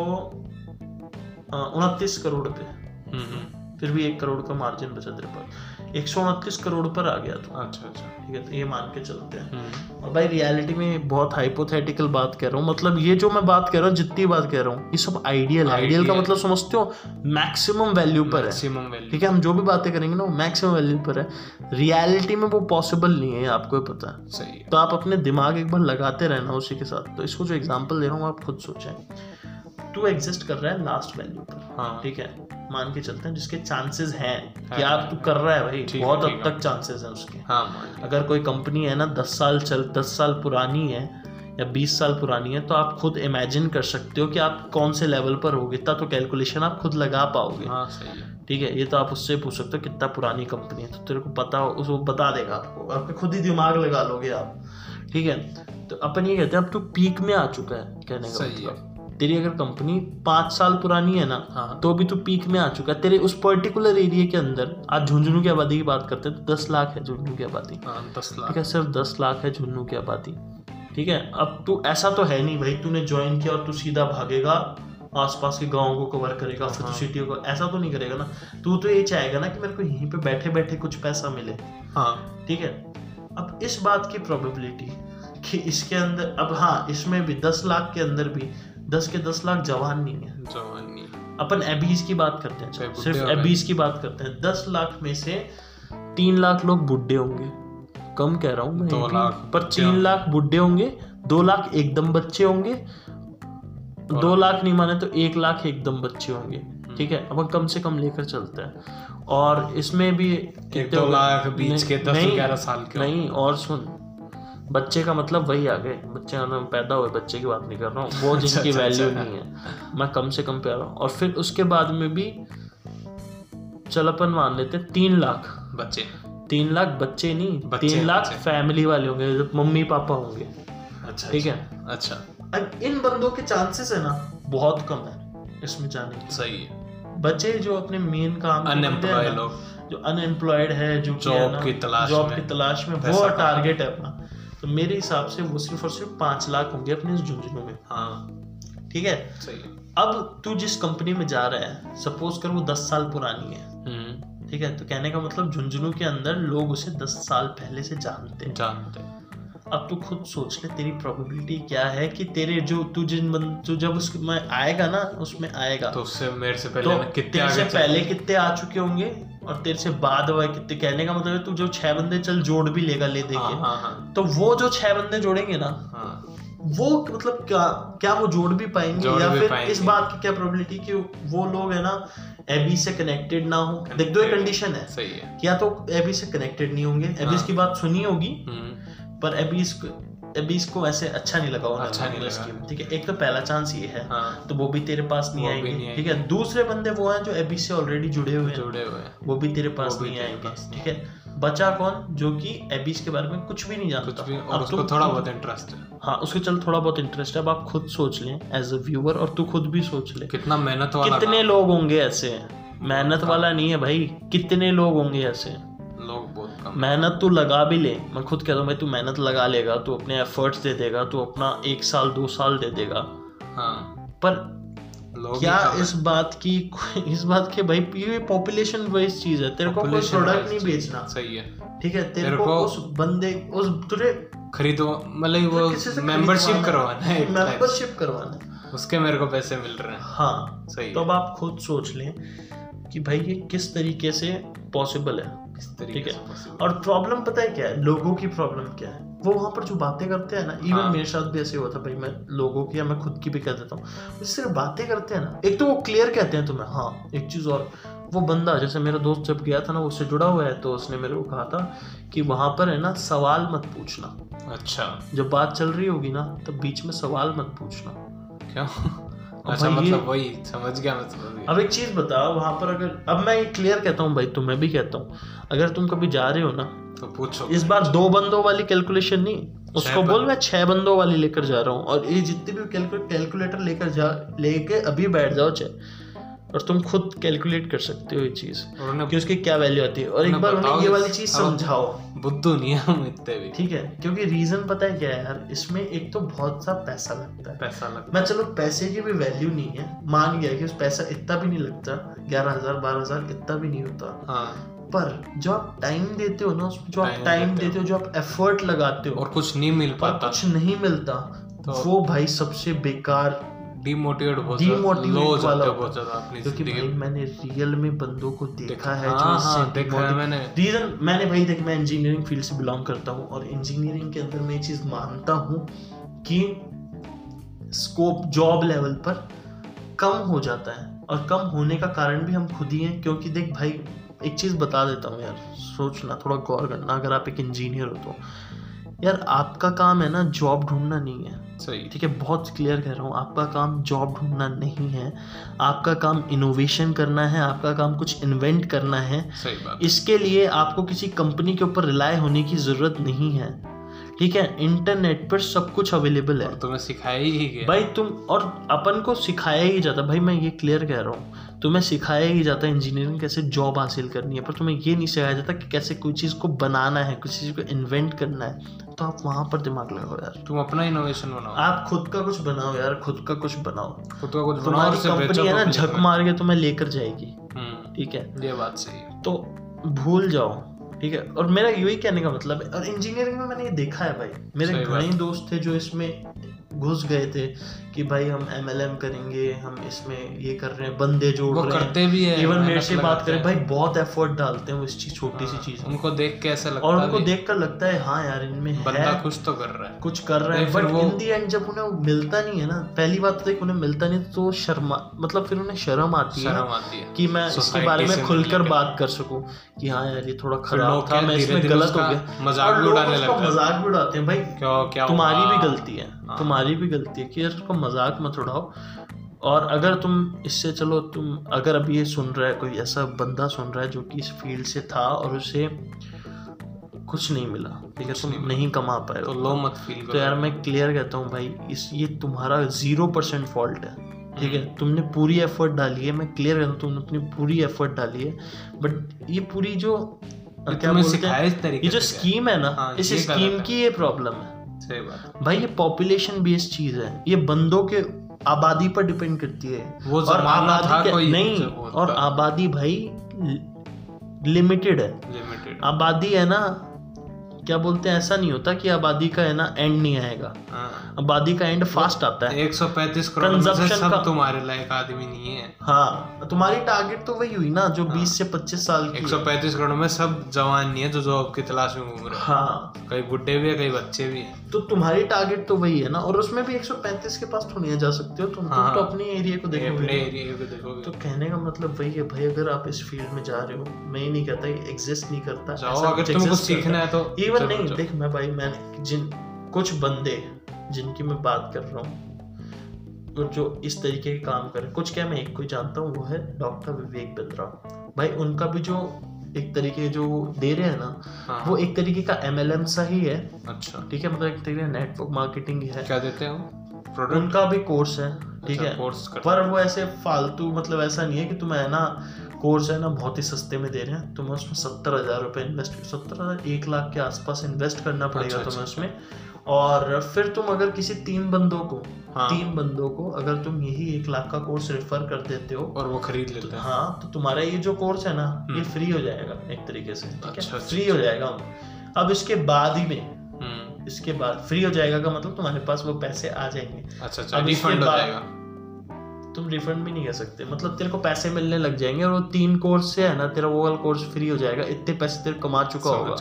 उनतीस करोड़ पे। हम्म, हम्म, फिर भी एक करोड़ का मार्जिन बचा तेरे पास। एक सौ उनतीस करोड़ पर आ गया तू। अच्छा अच्छा। ठीक है तो ये मान के चलते हैं। हम्म, और भाई रियलिटी में बहुत हाइपोथेटिकल बात कह रहा हूँ। मतलब ये जो मैं बात कह रहा हूँ जितनी बात कह रहा हूँ ये सब आइडियल आइडियल का मतलब समझते हो मैक्सिमम वैल्यू पर है। मैक्सिमम वैल्यू ठीक है हम जो भी बातें करेंगे ना मैक्सिमम वैल्यू पर है। रियलिटी में वो पॉसिबल नहीं है आपको पता है। सही तो आप अपने दिमाग एक बार लगाते रहना उसी के साथ। तो इसको जो एग्ज़ाम्पल दे रहा हूँ आप खुद सोचें। तू एग्जिस्ट कर रहा है लास्ट वैल्यू पर। हाँ। ठीक है? मान के चलते हैं जिसके चांसेस हैं कि है, आप है, तू कर रहा है भाई। बहुत हद तक चांसेस हैं उसके। हाँ अगर कोई कंपनी है ना दस साल चल दस साल पुरानी है या बीस साल पुरानी है तो आप खुद इमेजिन कर सकते हो कि आप कौन से लेवल पर होगे। इतना तो कैलकुलेशन आप खुद लगा पाओगे। हाँ सही है। ठीक है ये तो आप उससे पूछ सकते हो कितना पुरानी कंपनी है। तो तेरे को पता हो उसको बता देगा आपको। आपके खुद ही दिमाग लगा लोगे आप। ठीक है तो अपन ये कहते हैं अब तू पीक में आ चुका है कहने का सही मतलब। तेरी अगर कंपनी पाँच साल पुरानी है ना हाँ। तो भी तू पीक में आ चुका है। तेरे उस पर्टिकुलर एरिया के अंदर आज झुंझुनू की आबादी की बात करते हैं तो दस लाख है झुंझुनू की आबादी। हाँ दस ठीक लाख है सिर्फ़ दस लाख है झुन्नू की आबादी। ठीक है अब तू ऐसा तो है नहीं भाई तूने ज्वाइन किया और तू सीधा भागेगा आसपास के गाँव को कवर करेगा फिर हाँ। सिटियों को ऐसा तो नहीं करेगा ना। तू तो ये चाहेगा ना कि मेरे को यहीं पे बैठे बैठे कुछ पैसा मिले। हाँ। ठीक है अब इस बात की प्रोबेबिलिटी कि इसके अंदर अब हाँ इसमें भी दस लाख के अंदर भी दस के दस लाख जवान नहीं है। जवानी अपन एबीज की बात करते हैं सिर्फ़ एबीज की बात करते हैं। दस लाख में से तीन लाख लोग बुढ़े होंगे। कम कह रहा हूँ दो लाख पर तीन लाख बुढ़े होंगे दो लाख एकदम बच्चे होंगे। दो लाख नहीं माने तो एक लाख एकदम बच्चे होंगे। ठीक है अब कम से कम लेकर चलते हैं। और इसमें भी कितने दो लाख बीच के दस नहीं, ग्यारह साल के नहीं और सुन बच्चे का मतलब वही आ गए बच्चे पैदा हुए बच्चे की बात नहीं कर रहा हूँ। वो [LAUGHS] जिनकी अच्छा, वैल्यू अच्छा। नहीं है। मैं कम से कम पे आ रहा हूँ। और फिर उसके बाद में भी चल अपन मान लेते तीन लाख। बच्चे। तीन लाख बच्चे नहीं बच्चे, तीन लाख फैमिली वाले होंगे जो मम्मी पापा होंगे। अच्छा ठीक है? अच्छा। अब इन बंदों के चांसेस है ना बहुत कम है इसमें जाने के सही है। बच्चे जो अपने मेन काम के बंदे हैं अनएम्प्लॉय लोग। जो अनएम्प्लॉयड है जो जॉब की तलाश जॉब की तलाश में वो टारगेट है अपना। तो मेरे हिसाब से वो सिर्फ़ और सिर्फ़ पाँच लाख होंगे अपने इस झुंझुनू में। हाँ। ठीक है? सही अब तू जिस कंपनी में जा रहा है सपोज़ कर वो दस साल पुरानी है। हम्म। ठीक है? तो कहने का मतलब झुंझुनू के अंदर लोग उसे दस साल पहले से जानते हैं। जानते हैं। अब तू खुद सोच ले तेरी प्रोबेबिलिटी क्या है कि तेरे जो तू जिन बंद तू जब उसमें आएगा ना उसमें आएगा। तो उससे मेरे से तो पहले मैं कितने से पहले कितने आ चुके होंगे? और तेरे से बाद हुआ कितने कहने का मतलब है तू जो छह बंदे चल जोड़ भी लेगा ले हाँ देंगे हाँ हाँ। तो वो जो छह बंदे जोड़ेंगे ना हाँ। वो मतलब क्या क्या वो जोड़ भी पाएँगे? जोड़ या भी फिर पाएँगे। इस बात की क्या प्रोबेबिलिटी कि वो लोग है ना एबी से कनेक्टेड ना हो? देख दो Connected। कंडीशन है। सही है। या तो एबी से कनेक्टेड नहीं होंगे। एबीस हाँ। की बात सुनी होगी। हम्म, पर एबीस को एबीस को ऐसे अच्छा नहीं लगा अच्छा नहीं लगा। स्कीम ठीक है एक तो पहला चांस ये है हाँ। तो वो भी तेरे पास नहीं आएँगे। ठीक है दूसरे बंदे वो हैं जो एबी से ऑलरेडी जुड़े हुए हैं। जुड़े हुए हैं। वो भी तेरे पास नहीं आएँगे। ठीक है बचा कौन? जो कि एबीस के बारे में कुछ भी नहीं जानता। भी और उसको थोड़ा बहुत इंटरेस्ट है। हाँ उसके चल थोड़ा बहुत इंटरेस्ट है। अब आप खुद सोच लें एज अ व्यूअर और तू खुद भी सोच ले। कितना मेहनत वाला कितने लोग होंगे ऐसे? मेहनत वाला नहीं है भाई। कितने लोग होंगे ऐसे? मेहनत तो लगा भी ले। मैं खुद कहता हूँ भाई तू मेहनत लगा लेगा तू अपने एफर्ट्स दे देगा तू अपना एक साल दो साल दे देगा। हाँ। पर क्या इस बात की इस बात के भाई ये पॉपुलेशन बेस्ड चीज़ है। तेरे को कोई प्रोडक्ट नहीं बेचना। सही है। ठीक है तेरे तेरे को को- उस बंदे उस तुझे खरीदो मतलब वो मेंबरशिप करवाना है मेंबरशिप करवाना है। उसके मेरे को पैसे मिल रहे हैं। हाँ। सही तो अब आप खुद सोच लें कि भाई ये किस तरीके से पॉसिबल है। इस ठीक तरीके है। से और प्रॉब्लम पता है क्या है? लोगों की प्रॉब्लम क्या है? वो वहाँ पर जो बातें करते हैं ना इवन हाँ। मेरे साथ भी ऐसे हुआ था भाई मैं लोगों की या मैं खुद की भी कह देता हूँ। सिर्फ़ बातें करते हैं ना एक तो वो क्लियर कहते हैं तुम्हें हाँ एक चीज़ और वो बंदा जैसे मेरा दोस्त जब गया था ना उससे जुड़ा हुआ है तो उसने मेरे को कहा था कि वहाँ पर है ना सवाल मत पूछना। अच्छा। जब बात चल रही होगी ना तब बीच में सवाल मत पूछना। क्यों? अच्छा मतलब वही समझ गया मतलब अब एक चीज़ बताओ वहाँ पर अगर अब मैं ये क्लियर कहता हूँ भाई तुम्हें भी कहता हूँ। अगर तुम कभी जा रहे हो ना तो पूछो। इस बार दो बंदों वाली कैलकुलेशन नहीं उसको बोल मैं छह बंदों वाली लेकर जा रहा हूँ। और ये जितनी भी कैलकुलेटर लेकर जा लेके अभी बैठ जाओ चाहे। और तुम खुद कैलकुलेट कर सकते हो ये चीज़ कि उसकी क्या वैल्यू आती है। और एक बार उन्हें ये वाली चीज़ समझाओ। बुद्धू नहीं हम इतने भी। ठीक है क्योंकि रीजन पता है क्या है यार इसमें एक तो बहुत सा पैसा लगता है। पैसा लगता मैं चलो पैसे की भी वैल्यू नहीं है। मान गया कि उस पैसा इतना भी नहीं लगता ग्यारह हज़ार बारह हज़ार इतना भी नहीं होता। हाँ। पर जो आप टाइम देते हो ना उसमें जो आप टाइम देते देते हो जो आप एफर्ट लगाते हो और कुछ नहीं मिल पाता। कुछ नहीं मिलता तो- वो भाई सबसे बेकार डिमोटिवेट बहुत वाला हो बहुत ज़्यादा अपनी क्योंकि भाई मैंने रियल में बंदों को देखा है जो हाँ हाँ देखा है मैंने। रीजन मैंने भाई देख मैं इंजीनियरिंग फ़ील्ड से बिलोंग करता हूँ और इंजीनियरिंग के अंदर मैं ये चीज़ मानता हूँ कि स्कोप जॉब लेवल पर कम हो जाता है और कम होने का कारण भी हम खुद ही हैं क्योंकि देख भाई एक चीज़ बता देता हूँ यार सोचना थोड़ा गौर करना अगर आप एक इंजीनियर हो तो। यार आपका काम है ना जॉब ढूंढना नहीं है। सही। ठीक है बहुत क्लियर कह रहा हूँ आपका काम जॉब ढूंढना नहीं है। आपका काम इनोवेशन करना है आपका काम कुछ इन्वेंट करना है। सही बात। इसके लिए आपको किसी कंपनी के ऊपर रिलाय होने की ज़रूरत नहीं है। ठीक है इंटरनेट पर सब कुछ अवेलेबल है। और तुम्हें सिखाया ही गया। भाई तुम और अपन को सिखाया ही जाता। भाई मैं ये क्लियर कह रहा हूँ तुम्हें सिखाया ही जाता है इंजीनियरिंग कैसे जॉब हासिल करनी है। पर तुम्हें ये नहीं सिखाया जाता कि कैसे कोई चीज़ को बनाना है किसी चीज़ को इन्वेंट करना है। तो आप वहाँ पर दिमाग लगाओ यार। तुम अपना इनोवेशन बनाओ। आप खुद का कुछ बनाओ यार खुद का कुछ बनाओ। खुद का कुछ बनाओ तुम्हारी कंपनी है ना झक। मार के तुम्हें लेकर जाएगी। हम्म। ठीक है? ये बात सही है। तो भूल जाओ। ठीक है? और मेरा यही कहने का मतलब है और इंजीनियरिंग में मैंने ये देखा है भाई। मेरे घने दोस्त थे जो इसमें घुस गए थे। कि भाई हम एम एल एम करेंगे हम इसमें ये कर रहे हैं बंदे जोड़ वो रहे हैं। करते भी है इवन मेरे से बात करें हैं। भाई बहुत एफर्ट डालते हैं वो इस चीज़ छोटी सी हाँ, चीज़ उनको देख के ऐसा लगता और उनको देख कर लगता है हाँ यार इनमें बंदा कुछ तो कर रहा है। कुछ कर रहे हैं बट इन दी एंड जब उन्हें मिलता नहीं है ना पहली बात तो उन्हें मिलता नहीं तो शर्मा मतलब फिर उन्हें शर्म आती है कि मैं इसके बारे में खुलकर बात कर सकूँ कि हाँ यार ये थोड़ा खराब था मैं इसमें गलत हो गया। मज़ाक भी उड़ाने लगते हैं। मज़ाक उड़ाते हैं भाई तुम्हारी भी गलती है हाँ। तुम्हारी भी गलती है कि यार मज़ाक मत उड़ाओ। और अगर तुम इससे चलो तुम अगर अभी ये सुन रहा है कोई ऐसा बंदा सुन रहा है जो कि इस फ़ील्ड से था और उसे कुछ नहीं मिला ठीक है? तुम नहीं नहीं कमा पाए तो लो मत फील तो यार मैं क्लियर कहता हूँ भाई इस ये तुम्हारा ज़ीरो परसेंट फॉल्ट है ठीक है? तुमने पूरी एफर्ट डाली है मैं क्लियर कहता हूँ तुमने अपनी पूरी एफर्ट डाली है बट ये पूरी जो क्या बोलते हैं ये जो स्कीम है ना हाँ, इस स्कीम की ये प्रॉब्लम है। सही बात भाई ये पॉपुलेशन बेस्ड चीज़ है। ये बंदों के आबादी पर डिपेंड करती है। वो और आबादी था कोई नहीं और आबादी भाई लिमिटेड है। लिमिटेड आबादी है ना क्या बोलते हैं ऐसा नहीं होता कि आबादी का है ना एंड नहीं आएगा। हाँ। आबादी का एंड फास्ट आता है। एक सौ पैंतीस करोड़ में सब का- तुम्हारे लायक आदमी नहीं है। हाँ तुम्हारी टारगेट तो वही हुई ना जो 20 से 25 साल की एक सौ पैंतीस करोड़ में सब जवान नहीं है जो जॉब की तलाश में घूम रहे हैं। हाँ। कई बुढ़े भी है कई बच्चे भी है। तो तुम्हारी टारगेट तो वही है ना और उसमें भी 135 के पास थोड़ी जा सकते हो तुम। हाँ। तो अपने एरिया को देखो अपने एरिया को देखोगे। तो कहने का मतलब वही है भाई अगर आप इस फ़ील्ड में जा रहे हो मैं ये नहीं कहता एग्जिस्ट नहीं करता अगर तुमको सीखना है तो इवन नहीं देख मैं भाई मैंने जिन कुछ बंदे जिनकी मैं बात कर रहा हूँ जो इस तरीके के काम कर कुछ क्या मैं एक को जानता हूँ वो है डॉक्टर विवेक बिंद्रा। भाई उनका भी जो एक तरीके जो दे रहे हैं ना हाँ। वो एक तरीके का एम एल एम सा ही है। अच्छा। ठीक है मतलब एक तरीके नेटवर्क मार्केटिंग है। क्या देते हैं उनका भी कोर्स है। ठीक है। कोर्स पर वो ऐसे फालतू मतलब ऐसा नहीं है कि तुम्हें है ना कोर्स है ना बहुत ही सस्ते में दे रहे हैं। तुम्हें उसमें सत्तर हज़ार रुपये इन्वेस्ट सत्तर हज़ार एक लाख के आसपास इन्वेस्ट करना पड़ेगा अच्छा, तुम्हें उसमें। और फिर तुम अगर किसी तीन बंदों को हाँ। तीन बंदों को अगर तुम यही एक लाख का कोर्स रेफर कर देते हो और वो खरीद लेते हैं। हाँ तो तुम्हारा ये जो कोर्स है ना ये हम्म। फ्री हो जाएगा एक तरीके से ठीक अच्छा, है? अच्छा, फ्री हो जाएगा। अब इसके बाद ही में हम्म, इसके बाद फ्री हो जाएगा का मतलब तुम्हारे पास वो पैसे आ जाएँगे। अच्छा अच्छा रिफंड हो जाएगा। तुम रिफंड भी नहीं कर सकते। मतलब तेरे को पैसे मिलने लग जाएँगे और वो तीन कोर्स से है ना तेरा वो वाला कोर्स फ्री हो जाएगा। इतने पैसे तेरे कमा चुका होगा।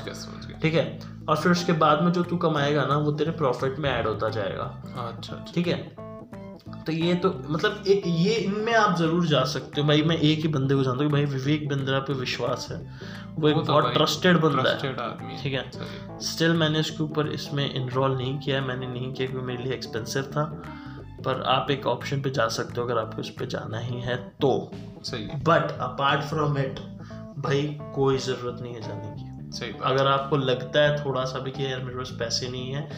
ठीक है? और फिर उसके बाद में जो तू कमाएगा ना वो तेरे प्रॉफिट में ऐड होता जाएगा। अच्छा अच्छा। ठीक है? तो ये तो मतलब एक ये इनमें आप ज़रूर जा सकते हो। भाई मैं एक ही बंदे को जानता हूँ भाई विवेक बिंद्रा पे विश्वास है। वो एक तो बहुत ट्रस्टेड बंदा है। है। ठीक है? स्टिल मैंने इसके ऊपर इसमें इनरोल नहीं किया मैंने नहीं किया क्योंकि मेरे लिए एक्सपेंसिव था। पर आप एक ऑप्शन पे जा सकते हो अगर आपको इस पे जाना ही है तो। सही बट अपार्ट फ्रॉम इट भाई कोई ज़रूरत नहीं है जाने की। सही अगर आपको लगता है थोड़ा सा भी कि यार मेरे पास पैसे नहीं है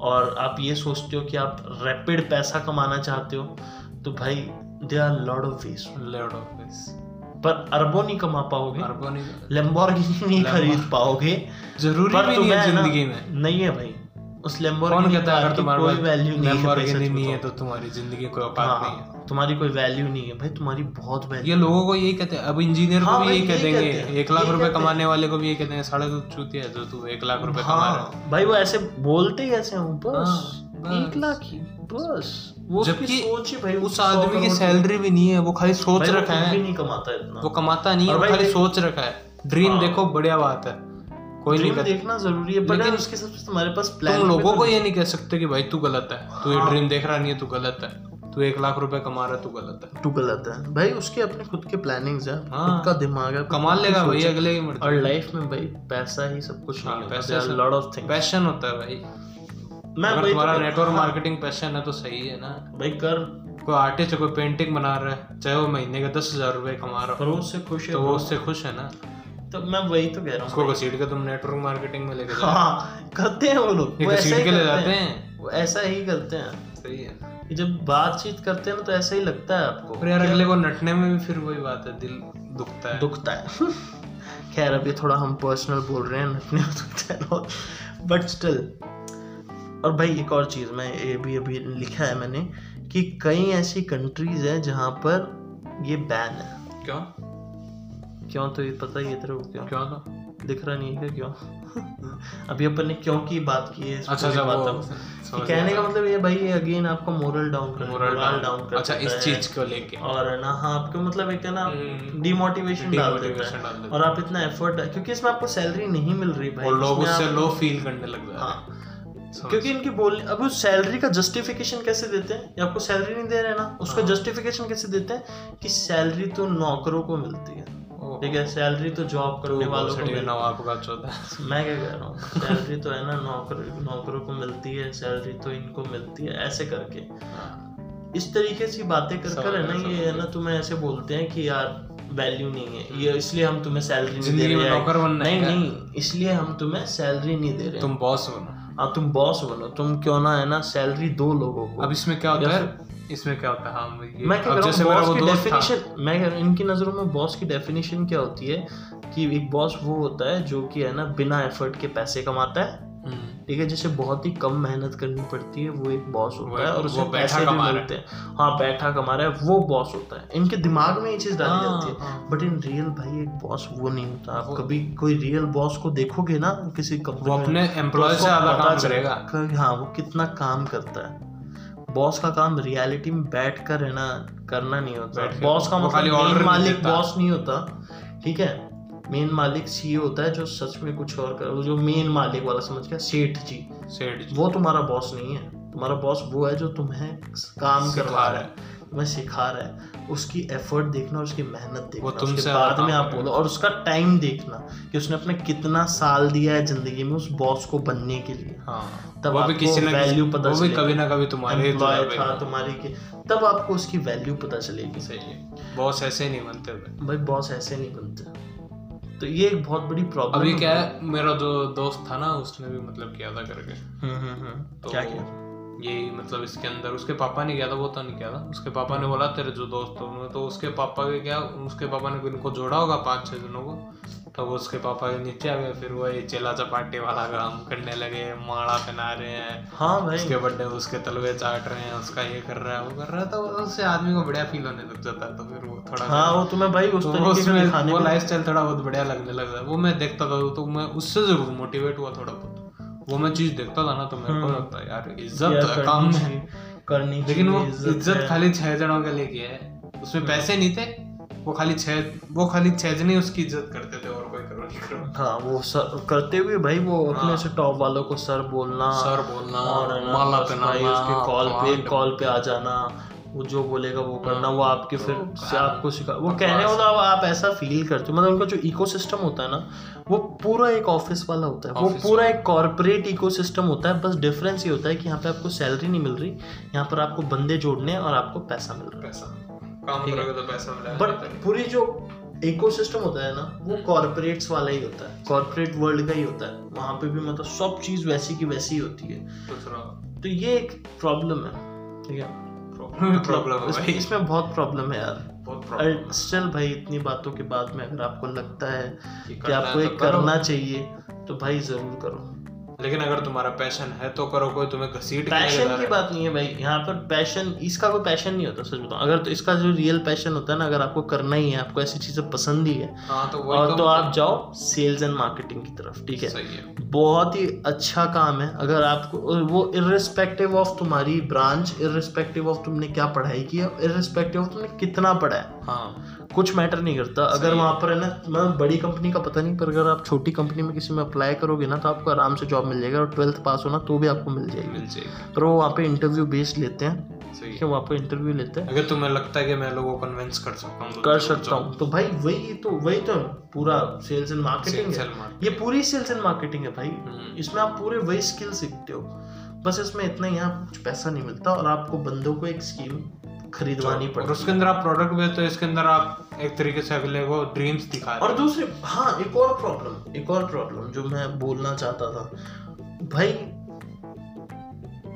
और आप ये सोचते हो कि आप रैपिड पैसा कमाना चाहते हो तो भाई they are lord of wage lord of this पर अरबों नहीं कमा पाओगे। अरबों नहीं। लेम्बोर्गिनी नहीं खरीद पाओगे। ज़रूरी पर भी नहीं है ज़िंदगी में। नहीं है भाई। उस कौन कहता है अगर तुम्हारे कोई वैल्यू नहीं है भाई, Lamborghini नहीं है तो तुम्हारी ज़िंदगी कोई औकात नहीं है। हाँ तुम्हारी कोई वैल्यू नहीं है। भाई तुम्हारी बहुत वैल्यू ये लोगों को यही कहते हैं। अब इंजीनियर को हाँ भी यही कह देंगे एक लाख रुपए कमाने वाले को भी यही कहते हैं साढ़े तो चूतिया है जो तू एक लाख रुपए कमा रहा है। हाँ भाई वो ऐसे बोलते ही ऐसे हूँ बस। हाँ, एक लाख ही बस। वो जबकि सोच ही भाई उस आदमी की सैलरी भी नहीं है वो खाली सोच रखा है। नहीं कमाता इतना। वो कमाता नहीं है वो खाली सोच रखा है। ड्रीम हाँ। देखो बढ़िया बात है। कोई नहीं ड्रीम कहता देखना ज़रूरी है लेकिन उसके हिसाब से तुम्हारे पास प्लान तुम लोगों को ये नहीं कह सकते कि भाई तू गलत है तू ये हाँ। ड्रीम देख रहा नहीं है तू गलत है। तू एक लाख रुपए कमा रहा है तू गलत है। तू गलत है। भाई उसके अपने खुद के प्लानिंग्स है हाँ। खुद का दिमाग है कमा लेगा भाई अगले की मर्ज़ी। और लाइफ में भाई पैसा ही सब कुछ हाँ, पैसे लॉट ऑफ़ थिंग्स पैशन होता है भाई। मैं अगर तो तुम्हारा नेटवर्क हाँ, मार्केटिंग पैशन है तो सही है ना। भाई कर। कोई आर्टिस्ट है कोई पेंटिंग बना रहा है चाहे वो महीने का दस हज़ार रुपए कमा रहा पर हो वो उससे खुश है तो वो उससे खुश है ना। तो मैं वही तो कह रहा हूँ। उसको घसीट के तुम नेटवर्क मार्केटिंग में लेके हाँ करते हैं वो लोग। वो ऐसा घसीट ही के ले जाते हैं। हैं। वो ऐसा ही करते हैं। सही है। जब बातचीत करते हैं ना तो ऐसा ही लगता है आपको। पर यार अगले को नटने में भी फिर वही बात है दिल दुखता है। दुखता है। [LAUGHS] खैर अभी थोड़ा हम पर्सनल बोल रहे हैं नटने में दुखता है बट स्टिल और भाई एक और चीज़ मैं ये भी अभी लिखा है मैंने कि कई ऐसी कंट्रीज़ हैं जहाँ पर ये बैन है। क्यों? क्यों तो ये पता ही है तेरे को क्यों? क्यों तो? दिख रहा नहीं है क्या क्यों? [LAUGHS] अभी अपन ने क्यों की बात की है अच्छा अच्छा बात कि कहने का मतलब ये भाई ये अगेन आपको मोरल डाउन कर मोरल डाउन डाउन कर अच्छा इस चीज़ को लेके। और ना हाँ आपको मतलब एक है ना हम्म। डिमोटिवेशन डाल देता है। और आप इतना एफर्ट क्योंकि इसमें आपको सैलरी नहीं मिल रही भाई और लोग उससे लो फील करने लग जाते हाँ। हैं। क्योंकि इनकी बोल अब उस सैलरी का जस्टिफिकेशन कैसे देते हैं? या आपको सैलरी नहीं दे रहे ना उसका हाँ। जस्टिफिकेशन कैसे देते हैं? कि सैलरी तो नौकरों को मिलती है। ठीक है सैलरी तो जॉब करने वालों को भोसड़ी मिलती है। नवाब का चौथा। मैं क्या कह रहा हूँ सैलरी तो है ना नौकर नौकरों को मिलती है सैलरी तो इनको मिलती है ऐसे करके। इस तरीके से बातें कर कर है ना ये है ना तुम्हें ऐसे बोलते हैं कि यार वैल्यू नहीं है। ये इसलिए हम तुम्हें सैलरी नहीं दे रहे हैं। नौकर बनना नहीं नहीं इसलिए हम तुम्हें सैलरी नहीं दे रहे तुम बॉस बनो। हाँ तुम बॉस बनो। तुम क्यों ना है ना सैलरी दो लोगों को। अब इसमें क्या होता है? इसमें क्या होता है? हाँ ये मैं क्या जैसे मेरा बॉस वो की डेफिनेशन मैं कह रहा हूँ इनकी नज़रों में बॉस की डेफिनेशन क्या होती है कि एक बॉस वो होता है जो कि है ना बिना एफर्ट के पैसे कमाता है। हम्म, ठीक है जिसे बहुत ही कम मेहनत करनी पड़ती है वो एक बॉस होता है और उसे पैसे भी। मिलते हैं। हाँ बैठा कमा रहा है वो बॉस होता है। इनके दिमाग में ये चीज़ डाली हाँ, जाती है। बट इन रियल भाई एक बॉस वो नहीं होता। आप कभी कोई रियल बॉस को देखोगे ना किसी कंपनी अपने तो एम्प्लॉय से उसको ज़्यादा काम करेगा। हाँ वो कितना काम करता है। बॉस का काम रियलिटी में बैठ कर रहना करना नहीं होता। बॉस का मतलब मेन मालिक बॉस नहीं होता ठीक है? मेन मालिक सीईओ होता है जो सच में कुछ और कर जो मेन मालिक वाला समझ गया सेठ जी। सेठ जी। वो तुम्हारा बॉस नहीं है। तुम्हारा बॉस वो है जो तुम्हें काम करवा रहा है। तुम्हें सिखा रहा है उसकी एफर्ट देखना उसकी मेहनत देखना वो उसके बाद में आप बोलो और उसका टाइम देखना कि उसने अपने कितना साल दिया है ज़िंदगी में उस बॉस को बनने के लिए। हाँ तब आपको किसी किसी पता वो भी कभी ना कभी तुम्हारे था तुम्हारी के तब आपको उसकी वैल्यू पता चलेगी। सही है। बॉस ऐसे नहीं बनते भाई। भाई बॉस ऐसे नहीं बनते। तो ये एक बहुत बड़ी प्रॉब्लम अभी क्या है मेरा जो दोस्त था ना उसने भी मतलब किया था करके। हम्म हम्म हम्म। तो क्या किया? यही मतलब इसके अंदर उसके पापा ने किया था वो तो नहीं किया था। उसके पापा ने बोला तेरे जो दोस्त हो उन्होंने तो उसके पापा के क्या उसके पापा ने इनको जोड़ा होगा पाँच छह जनों को। तो उसके पापा के नीचे आ गए फिर वो ये चेला चपाटे वाला काम करने लगे माड़ा पहना रहे हैं। हाँ भाई। उसके बर्थडे उसके तलवे चाट रहे हैं उसका ये कर रहा है वो कर रहा है तो उससे आदमी को बढ़िया फील होने लग जाता है तो फिर वो थोड़ा हाँ वो तुम्हें भाई उस तो उसमें वो लाइफ स्टाइल थोड़ा बहुत बढ़िया लगने लगता है वो मैं देखता था तो मैं उससे ज़रूर मोटिवेट हुआ थोड़ा बहुत। वो मैं चीज़ देखता था ना तो मेरे को लगता है यार इज़्ज़त तो है। करनी काम लेकिन वो इज़्ज़त खाली छह जनों के लिए किया है। उसमें पैसे नहीं थे वो खाली छह वो खाली छह जने उसकी इज़्ज़त करते थे और कोई करो नहीं करो हाँ वो सर करते हुए भाई वो अपने हाँ। से टॉप वालों को सर बोलना सर बोलना और माला बस पहनाना उसके कॉल पे कॉल पे आ जाना। वो जो बोलेगा वो करना वो आपके फिर तो से आपको सिखा वो। कहने वाला आप ऐसा फील करते हो। मतलब उनका जो इकोसिस्टम होता है ना वो पूरा एक ऑफ़िस वाला होता है। वो पूरा एक कॉर्पोरेट इकोसिस्टम होता है। बस डिफरेंस ये होता है कि यहाँ पे आपको सैलरी नहीं मिल रही यहाँ पर आपको बंदे जोड़ने और आपको पैसा मिल रहा है। पैसा। काम करोगे तो पैसा मिलेगा बट तो। पूरी जो इकोसिस्टम होता है ना वो कॉर्पोरेट्स वाला ही होता है। कॉरपोरेट वर्ल्ड का ही होता है। वहाँ पे भी मतलब सब चीज़ वैसी की वैसी होती है। तो ये एक प्रॉब्लम है। ठीक है? प्रॉब्लम [LAUGHS] है भाई। इसमें बहुत प्रॉब्लम है यार। बहुत स्टिल भाई इतनी बातों के बाद में अगर आपको लगता है कि आपको एक ये तो करना चाहिए तो भाई ज़रूर करो। लेकिन अगर तुम्हारा पैशन है तो करो कोई तुम्हें घसीट पैशन की बात नहीं है भाई यहाँ पर पैशन इसका कोई पैशन नहीं होता सच बताऊँ। अगर तो इसका जो रियल पैशन होता है ना अगर आपको करना ही है आपको ऐसी चीज़ें पसंद ही है हाँ तो और तो तो आप जाओ सेल्स एंड मार्केटिंग की तरफ़ ठीक है? है। बहुत ही अच्छा काम है। अगर आपको वो इरिस्पेक्टिव ऑफ़ तुम्हारी ब्रांच इरिस्पेक्टिव ऑफ़ तुमने क्या पढ़ाई की है इरिस्पेक्टिव ऑफ़ तुमने कितना पढ़ा है। हाँ। कुछ मैटर नहीं करता। अगर वहाँ पर है ना मतलब बड़ी कंपनी का पता नहीं पर अगर आप छोटी कंपनी में किसी में अप्लाई करोगे ना तो आपको आराम से जॉब मिल जाएगा और ट्वेल्थ पास होना तो भी आपको मिल जाएगी। मिल जाएगी। पर वो वहाँ पे इंटरव्यू बेस्ड लेते हैं। है। वहाँ पे इंटरव्यू लेते हैं। अगर तुम्हें लगता है कि मैं लोगों को कन्विंस कर सकता हूँ तो कर सकता हूँ। तो भाई वही तो वही तो पूरा सेल्स एंड मार्केटिंग है। ये पूरी सेल्स एंड मार्केटिंग है भाई। हम्म। इसमें आप पूरे वही स्किल सीखते हो। बस इसमें इतना ही आपको कुछ पैसा नहीं मिलता और आपको बंदों को एक स्कीम खरीदवानी और पड़ती उसके अंदर आप प्रोडक्ट बेचते तो इसके अंदर आप एक तरीके से अगले को ड्रीम्स दिखा और हो। दूसरी हाँ एक और प्रॉब्लम एक और प्रॉब्लम जो मैं बोलना चाहता था। भाई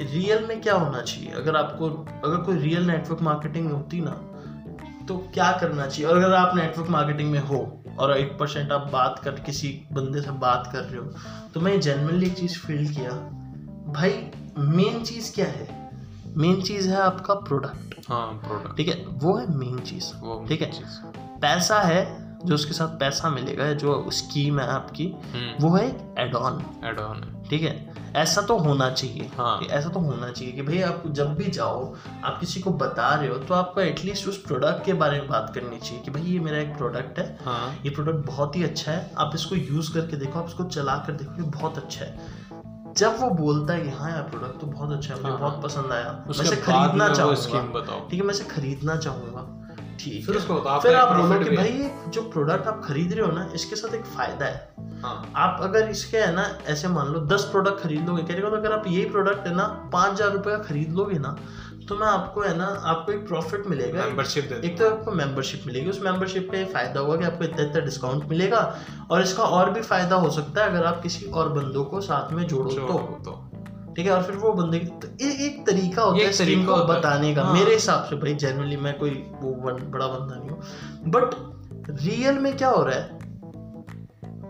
रियल में क्या होना चाहिए? अगर आपको अगर कोई रियल नेटवर्क मार्केटिंग होती ना तो क्या करना चाहिए? और अगर आप नेटवर्क मार्केटिंग में हो और एक परसेंट आप बात कर किसी बंदे से बात कर रहे हो तो मैं जनरली एक चीज़ फील किया। भाई मेन चीज़ क्या है? मेन चीज़ है आपका प्रोडक्ट हाँ प्रोडक्ट ठीक है वो है मेन चीज़। वो ठीक है पैसा है जो उसके साथ पैसा मिलेगा जो स्कीम है आपकी हम्म। वो है एड ऑन एड ऑन ठीक है ऐसा तो होना चाहिए। हाँ। ऐसा तो होना चाहिए कि भाई आप जब भी जाओ आप किसी को बता रहे हो तो आपको एटलीस्ट उस प्रोडक्ट के बारे में बात करनी चाहिए कि भाई ये मेरा एक प्रोडक्ट है। हाँ। ये प्रोडक्ट बहुत ही अच्छा है। आप इसको यूज़ करके देखो आप इसको चला कर देखो ये बहुत अच्छा है। जब वो बोलता है हाँ यार प्रोडक्ट तो बहुत अच्छा है मुझे हाँ, बहुत पसंद आया। मैं इसे खरीदना चाहूँगा। ठीक है मैं इसे खरीदना चाहूँगा। ठीक फिर उसको बताओ फिर आप बोलो कि भाई ये जो प्रोडक्ट आप खरीद रहे हो ना इसके साथ एक फ़ायदा है। हाँ। आप अगर इसके है ना ऐसे मान लो दस प्रोडक्ट खरीद लोगे कह रहे हो तो अगर आप यही प्रोडक्ट है ना पाँच हज़ार रुपये का खरीद लोगे ना तो मैं आपको है ना आपको एक प्रॉफिट मिलेगा। मेंबरशिप दे एक तो आपको मेंबरशिप मिलेगी। उस मेंबरशिप पे फ़ायदा होगा कि आपको इतना इतना डिस्काउंट मिलेगा और इसका और भी फ़ायदा हो सकता है अगर आप किसी और बंदों को साथ में जोड़ो तो। तो। ठीक है? और फिर वो बंदे तो एक तरीका होता है स्कीम को बताने का। हाँ। मेरे हिसाब से भाई जनरली मैं कोई वो बड़ा बंदा नहीं हूँ। बट रियल में क्या हो रहा है?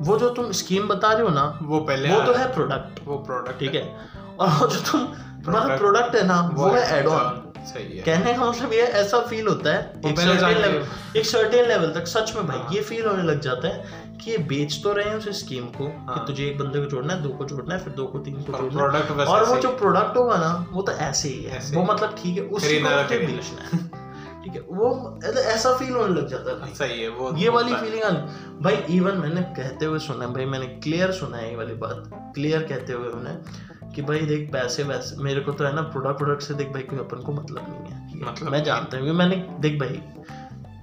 वो जो तुम स्कीम बता रहे हो ना वो पहले वो तो है प्रोडक्ट वो प्रोडक्ट ठीक है। और जो तुम तुम्हारा Product- प्रोडक्ट है ना वो है एड ऑन सही है। कहने का मतलब ये ऐसा फील होता है एक सर्टेन लेवल एक सर्टेन लेवल तक सच में भाई। ये फील होने लग जाता है कि ये बेच तो रहे हैं उस स्कीम को कि हाँ। तुझे एक बंदे को जोड़ना है दो को जोड़ना है फिर दो को तीन को जोड़ना है। और वो जो प्रोडक्ट होगा ना वो तो ऐसे ही है। वो मतलब ठीक है उसी को। बेचना है। ठीक है वो मतलब ऐसा फील होने लग जाता है सही है वो ये वाली। फीलिंग भाई इवन मैंने कहते हुए सुना है भाई मैंने क्लियर सुना है ये वाली बात। क्लियर कहते हुए उन्हें कि भाई देख पैसे वैसे मेरे को तो है ना प्रोडक्ट प्रोडक्ट से देख भाई कोई अपन को मतलब नहीं है। मतलब मैं। जानता हूँ मैंने देख भाई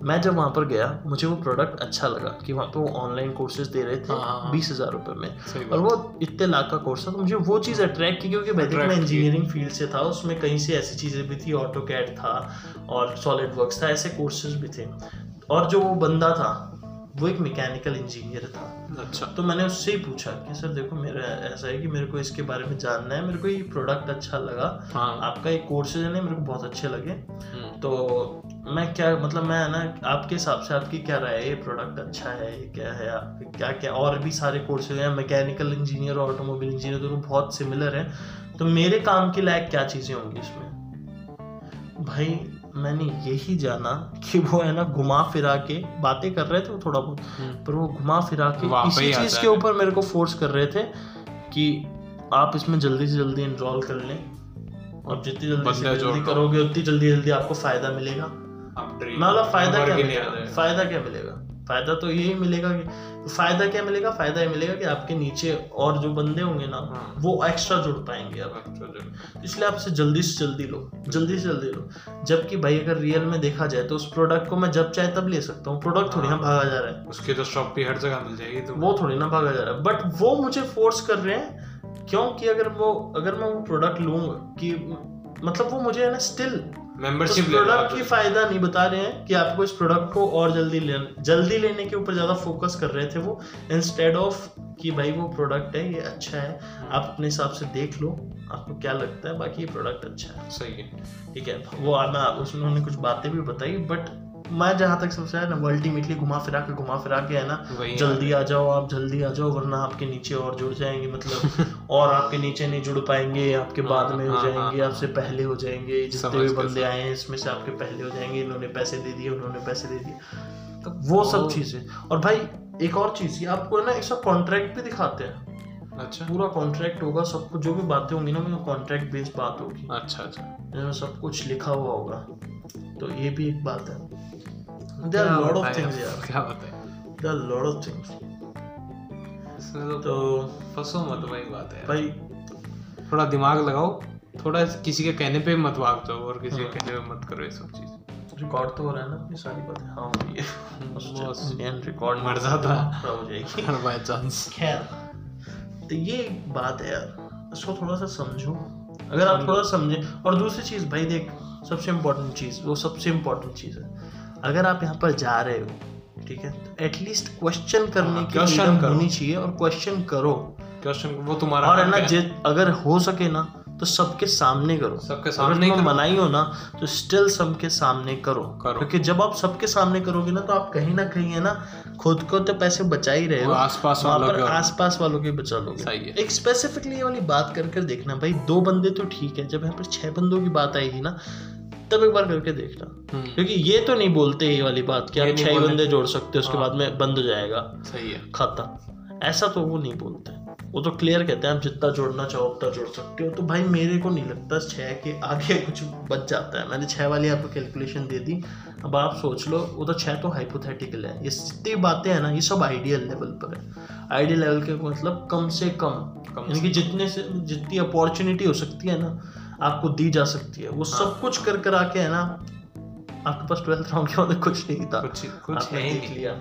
मैं जब वहाँ पर गया मुझे वो प्रोडक्ट अच्छा लगा कि वहाँ पे वो ऑनलाइन कोर्सेज दे रहे हाँ, हाँ, थे हाँ। बीस हज़ार रुपये में। और वो इतने लाख का कोर्स था तो मुझे वो चीज़ अट्रैक्ट की क्योंकि भाई मैं इंजीनियरिंग फ़ील्ड से था उसमें कहीं से ऐसी चीज़ें भी थी ऑटो कैड था और सॉलिड वर्क्स था ऐसे कोर्सेज भी थे। और जो वो बंदा था वो एक मैकेनिकल इंजीनियर था। अच्छा। तो मैंने उससे ही पूछा कि सर देखो मेरा ऐसा है कि मेरे को इसके बारे में जानना है मेरे को ये प्रोडक्ट अच्छा लगा। हाँ। आपका ये कोर्सेज है ना मेरे को बहुत अच्छे लगे। हम्म, तो मैं क्या मतलब मैं ना आपके हिसाब से आपकी क्या राय है? ये प्रोडक्ट अच्छा है ये क्या है? आपके क्या क्या और भी सारे कोर्सेज हैं? मैकेनिकल इंजीनियर और ऑटोमोबाइल इंजीनियर दोनों बहुत सिमिलर हैं। तो मेरे काम के लायक क्या चीज़ें होंगी इसमें? भाई मैंने यही जाना कि वो है ना घुमा फिरा के बातें कर रहे थे वो थोड़ा बहुत हम्म, पर वो घुमा फिरा के इसी चीज़ के ऊपर मेरे को फोर्स कर रहे थे कि आप इसमें जल्दी से जल्दी इनरोल कर लें और जितनी जल्दी से जल्दी करोगे उतनी जल्दी जल्दी आपको फ़ायदा मिलेगा। आप ड्रीम मैं बोला फ़ायदा क्या मिलेगा? फ़ायदा क्या मिलेगा? फ़ायदा तो यही मिलेगा कि फ़ायदा क्या मिलेगा? फ़ायदा ये मिलेगा कि आपके नीचे और जो बंदे होंगे ना हाँ। वो एक्स्ट्रा जुड़ पाएँगे अब। अच्छा, चलो। इसलिए आपसे जल्दी से जल्दी लो जल्दी से जल्दी लो। जबकि भाई अगर रियल में देखा जाए तो उस प्रोडक्ट को मैं जब चाहे तब ले सकता हूँ। प्रोडक्ट थोड़ी ना हाँ। भागा जा रहा है। उसकी तो शॉप भी हर जगह मिल जाएगी तो। वो थोड़ी ना भागा जा रहा है। बट वो मुझे फोर्स कर रहे हैं क्योंकि अगर वो अगर मैं वो प्रोडक्ट लूँगा कि मतलब वो मुझे है ना स्टिल मेंबरशिप तो प्रोडक्ट की फ़ायदा नहीं बता रहे हैं कि आपको इस प्रोडक्ट को और जल्दी ले जल्दी लेने के ऊपर ज़्यादा फोकस कर रहे थे वो इंस्टेड ऑफ़ कि भाई वो प्रोडक्ट है ये अच्छा है आप अपने हिसाब से देख लो आपको क्या लगता है बाकी ये प्रोडक्ट अच्छा है। सही है। ठीक है वो आना उसमें उन्होंने कुछ बातें भी बताई बट मैं जहाँ तक समझा है ना वो अल्टीमेटली घुमा फिरा के घुमा फिरा के है ना जल्दी आ जाओ आप जल्दी आ जाओ वरना आपके नीचे और जुड़ जाएँगे मतलब [LAUGHS] और आपके नीचे नहीं जुड़ पाएँगे आपके बाद में हो हाँ, हाँ, जाएँगे हाँ, आपसे पहले हो जाएँगे जितने भी बंदे आए हैं इसमें से आपके पहले हो जाएँगे इन्होंने पैसे दे दिए उन्होंने पैसे दे दिए। तो वो सब ओ। चीज़ें। और भाई एक और चीज़ ये आपको है ना ऐसा कॉन्ट्रैक्ट भी दिखाते हैं। अच्छा। पूरा कॉन्ट्रैक्ट होगा सब कुछ जो भी बातें होंगी ना वो कॉन्ट्रैक्ट बेस्ड बात होगी। अच्छा अच्छा। सब कुछ लिखा हुआ होगा। तो ये भी एक बात है। There are lot of things यार क्या बताएँ there are lot of things इसमें तो तो फंसो मत वही बात है भाई थोड़ा दिमाग लगाओ। थोड़ा किसी के कहने पे मत भाग जाओ और किसी के हाँ। कहने पे मत करो ये सब चीज़। रिकॉर्ड तो हो रहा है ना ये सारी बातें। हाँ हो। है। इंडियन रिकॉर्ड [LAUGHS] मर जाता। [LAUGHS] हो जाएगी। हर बाय चांस खैर तो ये एक बात है यार। इसको थोड़ा सा समझो। अगर आप थोड़ा समझे। और दूसरी चीज़ भाई देख सबसे इम्पोर्टेंट चीज़ वो सबसे इम्पोर्टेंट चीज़ है। अगर आप यहाँ पर जा रहे हो ठीक है तो एटलीस्ट क्वेश्चन करने हाँ, की question freedom होनी चाहिए और क्वेश्चन करो। क्वेश्चन वो तुम्हारा और है ना जे अगर हो सके ना तो सबके सामने करो। सबके सामने करो। मनाई हो ना तो स्टिल सबके सामने करो। करो। क्योंकि जब आप सबके सामने करोगे ना तो आप कहीं ना कहीं है ना खुद को तो पैसे बचा ही रहे हो। आसपास वालों के आसपास वालों के बचा लोगे। सही है। एक स्पेसिफिकली ये वाली बात कर कर देखना भाई दो बंदे तो ठीक है। जब यहाँ पर छह बंदों की बात आएगी ना तब एक बार करके देखना। हम्म, क्योंकि ये तो नहीं बोलते ये वाली बात कि आप छह ही बंदे जोड़ सकते हो उसके हाँ। बाद में बंद हो जाएगा। सही है। खाता। ऐसा तो वो नहीं बोलते। वो तो क्लियर कहते हैं आप जितना जोड़ना चाहो उतना जोड़ सकते हो। तो भाई मेरे को नहीं लगता छः के आगे कुछ बच जाता है। मैंने छः वाली आपको कैलकुलेशन दे दी। अब आप सोच लो वो तो छः तो हाइपोथेटिकल है। ये जितनी बातें हैं ना ये सब आइडियल लेवल पर है। आइडियल लेवल के मतलब कम से कम कम यानी कि जितने से जितनी अपॉर्चुनिटी हो सकती है ना आपको दी जा सकती है। वो सब कुछ कर कर आके है ना आपके पास ट्वेल्थ राउंड के बाद कुछ नहीं था। कुछ कुछ है ही नहीं। लिया।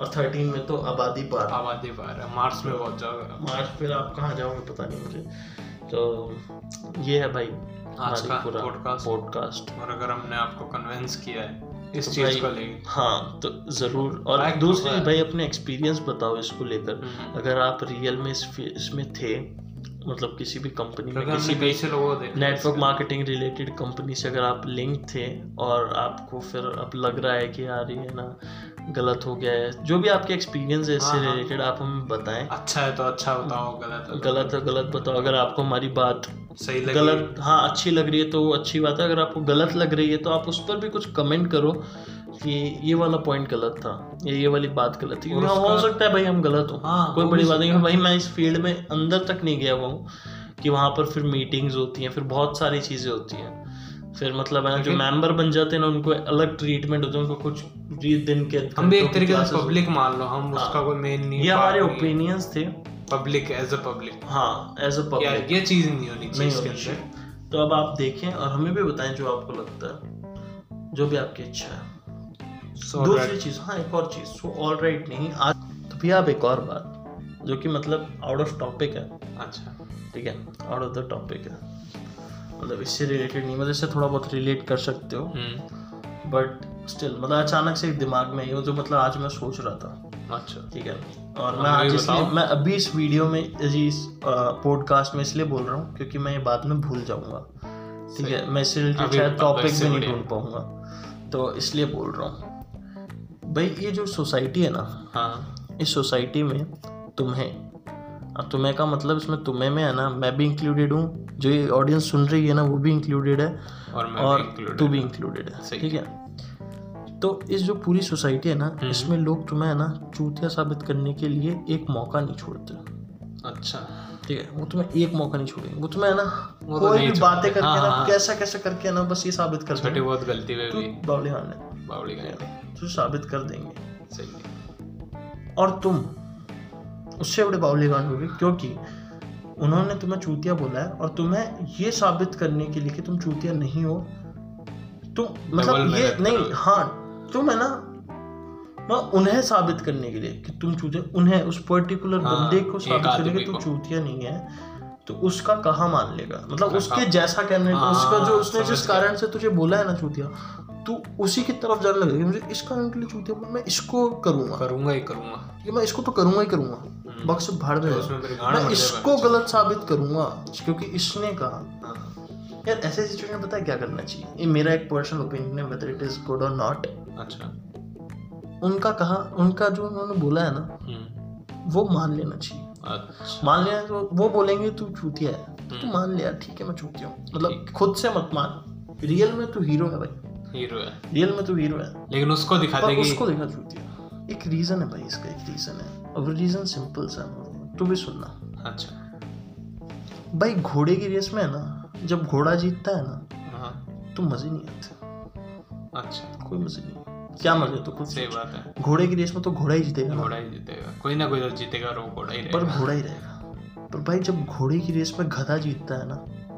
और थर्टीन में तो आबादी पार। आबादी बाहर है। मार्च में पहुँच जाओगे मार्च फिर आप कहाँ जाओगे पता नहीं मुझे। तो ये है भाई आज का पूरा podcast। पॉडकास्ट और अगर हमने आपको कन्विंस किया है इस तो चीज़ को लेके। हाँ तो ज़रूर। और दूसरी भाई अपने एक्सपीरियंस बताओ इसको लेकर। हम्म। अगर आप रियल में इसमें थे मतलब किसी भी कंपनी में किसी भी नेटवर्क मार्केटिंग रिलेटेड कंपनी से अगर आप लिंक थे और आपको फिर अब लग रहा है कि यार ये ना गलत हो गया है जो भी आपके एक्सपीरियंस है इससे हाँ, हाँ। रिलेटेड आप हमें बताएँ। अच्छा है तो अच्छा बताओ गलत है तो गलत है गलत बताओ। अगर आपको हमारी बात सही लगी। गलत हाँ अच्छी लग रही है तो अच्छी बात है। अगर आपको गलत लग रही है तो आप उस पर भी कुछ कमेंट करो। कि ये वाला पॉइंट गलत था या ये वाली बात गलत थी। हो सकता है भाई हम गलत हो। हाँ, कोई बड़ी बात नहीं भाई मैं इस फ़ील्ड में अंदर तक नहीं गया हुआ हूँ कि वहाँ पर फिर मीटिंग्स होती हैं फिर बहुत सारी चीज़ें होती हैं। फिर मतलब है ना जो मेंबर बन जाते हैं ना उनको अलग ट्रीटमेंट होता है उनको कुछ दिन के हम भी एक तरीके से पब्लिक मान लो हम हाँ। उसका कोई मेन नहीं ये हमारे ओपिनियंस थे। पब्लिक एज अ पब्लिक हाँ एज अ पब्लिक ये चीज़ नहीं होनी चाहिए इसके अंदर। चाहिए। तो अब आप देखें और हमें भी बताएँ जो आपको लगता है जो भी आपकी इच्छा है। So दूसरी चीज़ हाँ एक और चीज़। सो ऑल राइट नहीं आज तो आप एक और बात जो कि मतलब आउट ऑफ़ टॉपिक है। अच्छा। ठीक है? आउट ऑफ़ द टॉपिक है। मतलब इससे रिलेटेड नहीं मतलब इससे थोड़ा बहुत रिलेट कर सकते हो। हम्म। बट स्टिल मतलब अचानक से एक दिमाग में ये जो मतलब आज मैं सोच रहा था। अच्छा। ठीक है? और हाँ, मैं आज इसलिए मैं अभी इस वीडियो में इस पॉडकास्ट में इसलिए बोल रहा हूँ क्योंकि मैं ये बाद में भूल जाऊँगा। ठीक है? मैं इससे रिलेटेड शायद टॉपिक इससे भी नहीं। ढूंढ पाऊँगा। तो इसलिए बोल रहा हूँ। भाई ये जो सोसाइटी है ना हाँ। इस सोसाइटी में तुम्हें अब तुम्हें का मतलब इसमें तुम्हें में है ना मैं भी इंक्लूडेड हूँ जो ये ऑडियंस सुन रही है ना वो भी इंक्लूडेड है और मैं और भी तू भी इंक्लूडेड है ठीक है? तो इस जो पूरी सोसाइटी है ना हम्म। इसमें लोग तुम्हें है ना चूतिया साबित करने के लिए एक मौका नहीं छोड़ते। अच्छा। ठीक है? वो तुम्हें एक मौका नहीं छोड़ेंगे। वो तुम्हें है ना वो तो कोई भी बातें करके हाँ, ना हाँ। कैसा कैसा करके ना बस ये साबित कर छोटी बहुत गलती में तू भी। बावली बावड़ी गए तो साबित कर देंगे। सही है। और तुम उससे बड़े बावली कांड होगे क्योंकि उन्होंने तुम्हें चूतिया बोला है और तुम्हें ये साबित करने के लिए कि तुम चूतिया नहीं हो। तुम मतलब ये नहीं हाँ तुम है ना मतलब उन्हें साबित करने के लिए कि तुम चूतिया उन्हें उस पर्टिकुलर हाँ, बंदे को साबित करने के तुम चूतिया नहीं है तो उसका कहा मान लेगा? मतलब उसके जैसा कहने हाँ, उसका जो उसने जिस कारण से तुझे बोला है ना चूतिया तू उसी की तरफ़ जाने लगेगा। मुझे इस कारण के लिए चूतिया बोला, मैं इसको करूँगा। करूँगा ही करूँगा। कि मैं इसको तो करूँगा ही करूँगा। बक्स भाड़ में मेरी गाड़ मैं इसको गलत साबित करूँगा क्योंकि इसने कहा हाँ, यार ऐसे सिचुएशन में पता है क्या करना चाहिए? ये मेरा एक पर्सनल ओपिनियन है वेदर इट इज़ गुड और नॉट अच्छा। उनका कहा उनका जो उन्होंने बोला है ना हम्म। वो मान लेना चाहिए। अच्छा। मान लेना तो वो बोलेंगे तू चूतिया है। तो हम्म। तू मान लिया ठीक है मैं चूतिया हूँ। मतलब खुद से मत मान। रियल में तू हीरो है भाई। हीरो है। रियल में तू हीरो है। लेकिन उसको दिखा पर देगी उसको देखा एक रीजन है भाई इसका एक रीजन है। और रीजन सिंपल सा है तू भी सुनना। अच्छा। भाई घोड़े की रेस में है ना जब घोड़ा जीतता है ना हाँ। तो मज़े नहीं आते। अच्छा। कोई मज़े नहीं। क्या मज़े तो कुछ सही बात है। घोड़े की रेस में तो घोड़ा ही जीतेगा घोड़ा ही जीतेगा। कोई ना कोई तो जीतेगा और वो घोड़ा ही पर रहेगा। घोड़ा ही रहेगा। पर भाई जब घोड़े की रेस में गधा जीतता है ना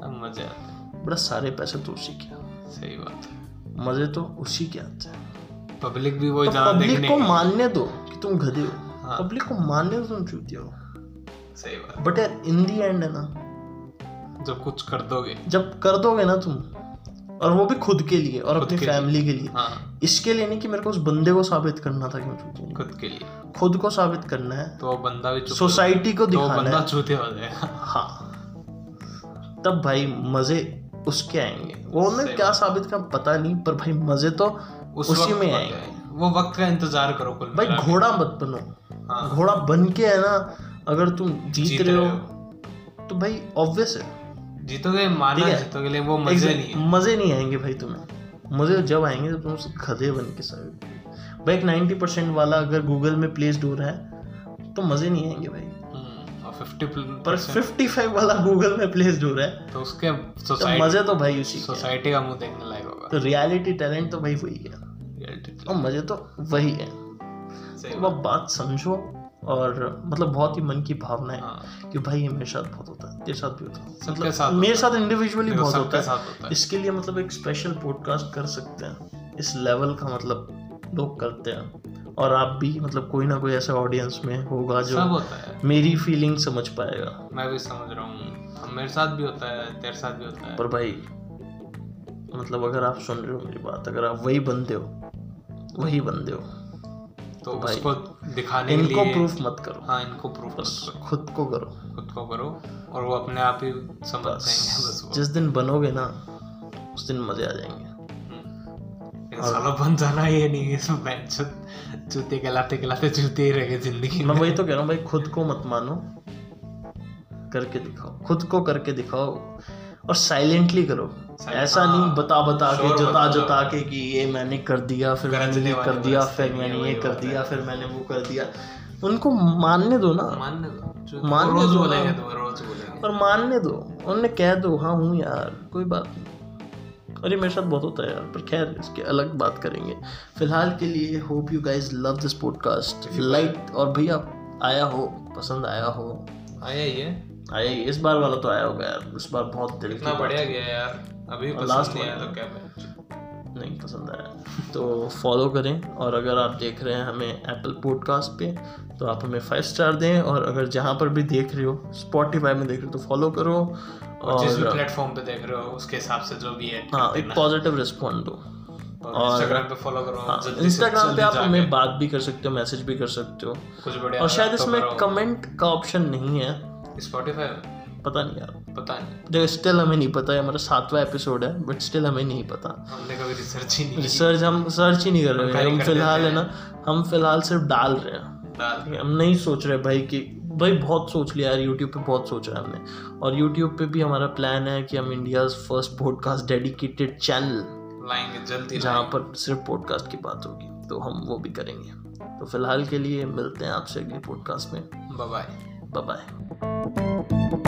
अब मज़े आते बड़ा सारे पैसे तो उसी के। सही बात। है मज़े तो उसी के आते हैं। पब्लिक भी वही तो पब्लिक को। मानने दो कि तुम गधे हो। हाँ। पब्लिक को मानने दो तुम चूतिया हो। सही बात। बट यार इन दी एंड है ना। जब कुछ कर दोगे। जब कर दोगे ना तुम और वो भी खुद के लिए और अपनी। फैमिली के लिए। हाँ। इसके लिए नहीं कि मेरे को उस बंदे को साबित करना था कि मैं चूतिया खुद के लिए। खुद को साबित करना है। तो बंदा भी सोसाइटी को तो दिखाना बंदा है। हाँ। तब भाई मज़े उसके आएँगे। वो उन्हें क्या साबित कर पता नहीं पर भाई मज़े तो उस उसी में आएँगे। वो वक्त का इंतज़ार करो कुल भाई घोड़ा मत बनो। हाँ। घोड़ा बन के है ना अगर तुम जीत, जीत रहे हो तो भाई ऑब्वियस है। जीतोगे माना जीतोगे लेकिन वो मज़े नहीं मज़े नहीं आएँगे भाई तुम्हें। मज़े जब आएँगे जब तुम गधे बन के साबित भाई एक 90 परसेंट वाला अगर गूगल में प्लेस्ड हो रहा है तो मज़े नहीं आएँगे भाई। फिफ्टी पर 55 वाला गूगल में प्लेस्ड हो रहा है। तो उसके तो मज़े तो भाई उसी सोसाइटी का मुँह देखने लायक होगा। तो रियलिटी टैलेंट तो भाई वही है। और मज़े तो वही है। तो आप बात समझो और मतलब बहुत ही मन की भावना है हाँ। कि भाई ये मेरे साथ बहुत होता है तेरे साथ भी होता है। मतलब साथ मेरे साथ इंडिविजुअली बहुत होता है। होता है। इसके लिए मतलब एक स्पेशल पॉडकास्ट कर सकते हैं। इस लेवल का मतलब लोग करते हैं। और आप भी मतलब कोई ना कोई ऐसा ऑडियंस में होगा जो सब होता है। मेरी फीलिंग समझ पाएगा। मैं भी समझ रहा हूँ। मेरे साथ भी होता है तेरे साथ भी होता है। पर भाई मतलब अगर आप सुन रहे हो मेरी बात अगर आप वही बंदे हो वही बंदे हो तो भाई, उसको दिखाने के इनको लिए प्रूफ मत करो। हाँ इनको प्रूफ बस मत करो। खुद को करो। खुद को करो और वो अपने आप ही समझ जाएँगे बस जिस दिन बनोगे ना उस दिन मज़े आ जाएँगे। साला बन जाना ये नहीं इसमें बेंच जूते कहलाते कहलाते जूते ही रह गए ज़िंदगी मैं वही तो कह रहा हूँ भाई खुद को मत मानो करके दिखाओ खुद को करके दिखाओ और साइलेंटली करो ऐसा नहीं हाँ, बता बता के जता जता के कि ये मैंने कर दिया फिर मैंने ये कर दिया फिर मैंने ये कर दिया फिर मैंने वो कर दिया उनको मानने दो ना मानने दो मानने दो और मानने दो उन्हें कह दो हाँ हूँ यार कोई बात नहीं और ये मेरे साथ बहुत होता है यार पर खैर इसकी अलग बात करेंगे। फ़िलहाल के लिए hope you guys love this podcast like और भैया आया हो? पसंद आया हो? आया ये आया ही, इस बार वाला तो आया होगा यार इस बार बहुत दिल इतना बढ़िया गया यार अभी पसंद last नहीं आया तो क्या नहीं पसंद आया। [LAUGHS] तो फॉलो करें और अगर आप देख रहे हैं हमें एप्पल पॉडकास्ट पे तो आप हमें फाइव स्टार दें और अगर जहाँ पर भी देख रहे हो स्पॉटिफाई में देख रहे हो तो फॉलो करो। और जिस भी प्लेटफॉर्म पे देख रहे हो उसके हिसाब से जो भी है हाँ एक पॉजिटिव रिस्पॉन्ड दो। और इंस्टाग्राम पे फॉलो करो हाँ इंस्टाग्राम पे आप हमें बात भी कर सकते हो मैसेज भी कर सकते हो। कुछ बढ़िया और शायद इसमें कमेंट का ऑप्शन नहीं है। स्पॉटिफाई पता नहीं यार। पता नहीं। देखो स्टिल हमें नहीं पता है हमारा सातवां एपिसोड है बट स्टिल हमें नहीं पता। हमने कभी रिसर्च ही नहीं रिसर्च हम सर्च ही नहीं कर रहे हैं। हम फ़िलहाल है ना हम फ़िलहाल सिर्फ़ डाल रहे हैं। डाल हम नहीं सोच रहे भाई कि भाई बहुत सोच लिया यार यूट्यूब पे बहुत सोचा है हमने। और यूट्यूब पे भी हमारा प्लान है कि हम India first podcast dedicated channel लाएँगे जल्दी जहाँ पर सिर्फ़ पॉडकास्ट की बात होगी। तो हम वो भी करेंगे। तो फ़िलहाल के लिए मिलते हैं आपसे अगले पॉडकास्ट में। Bye bye bye bye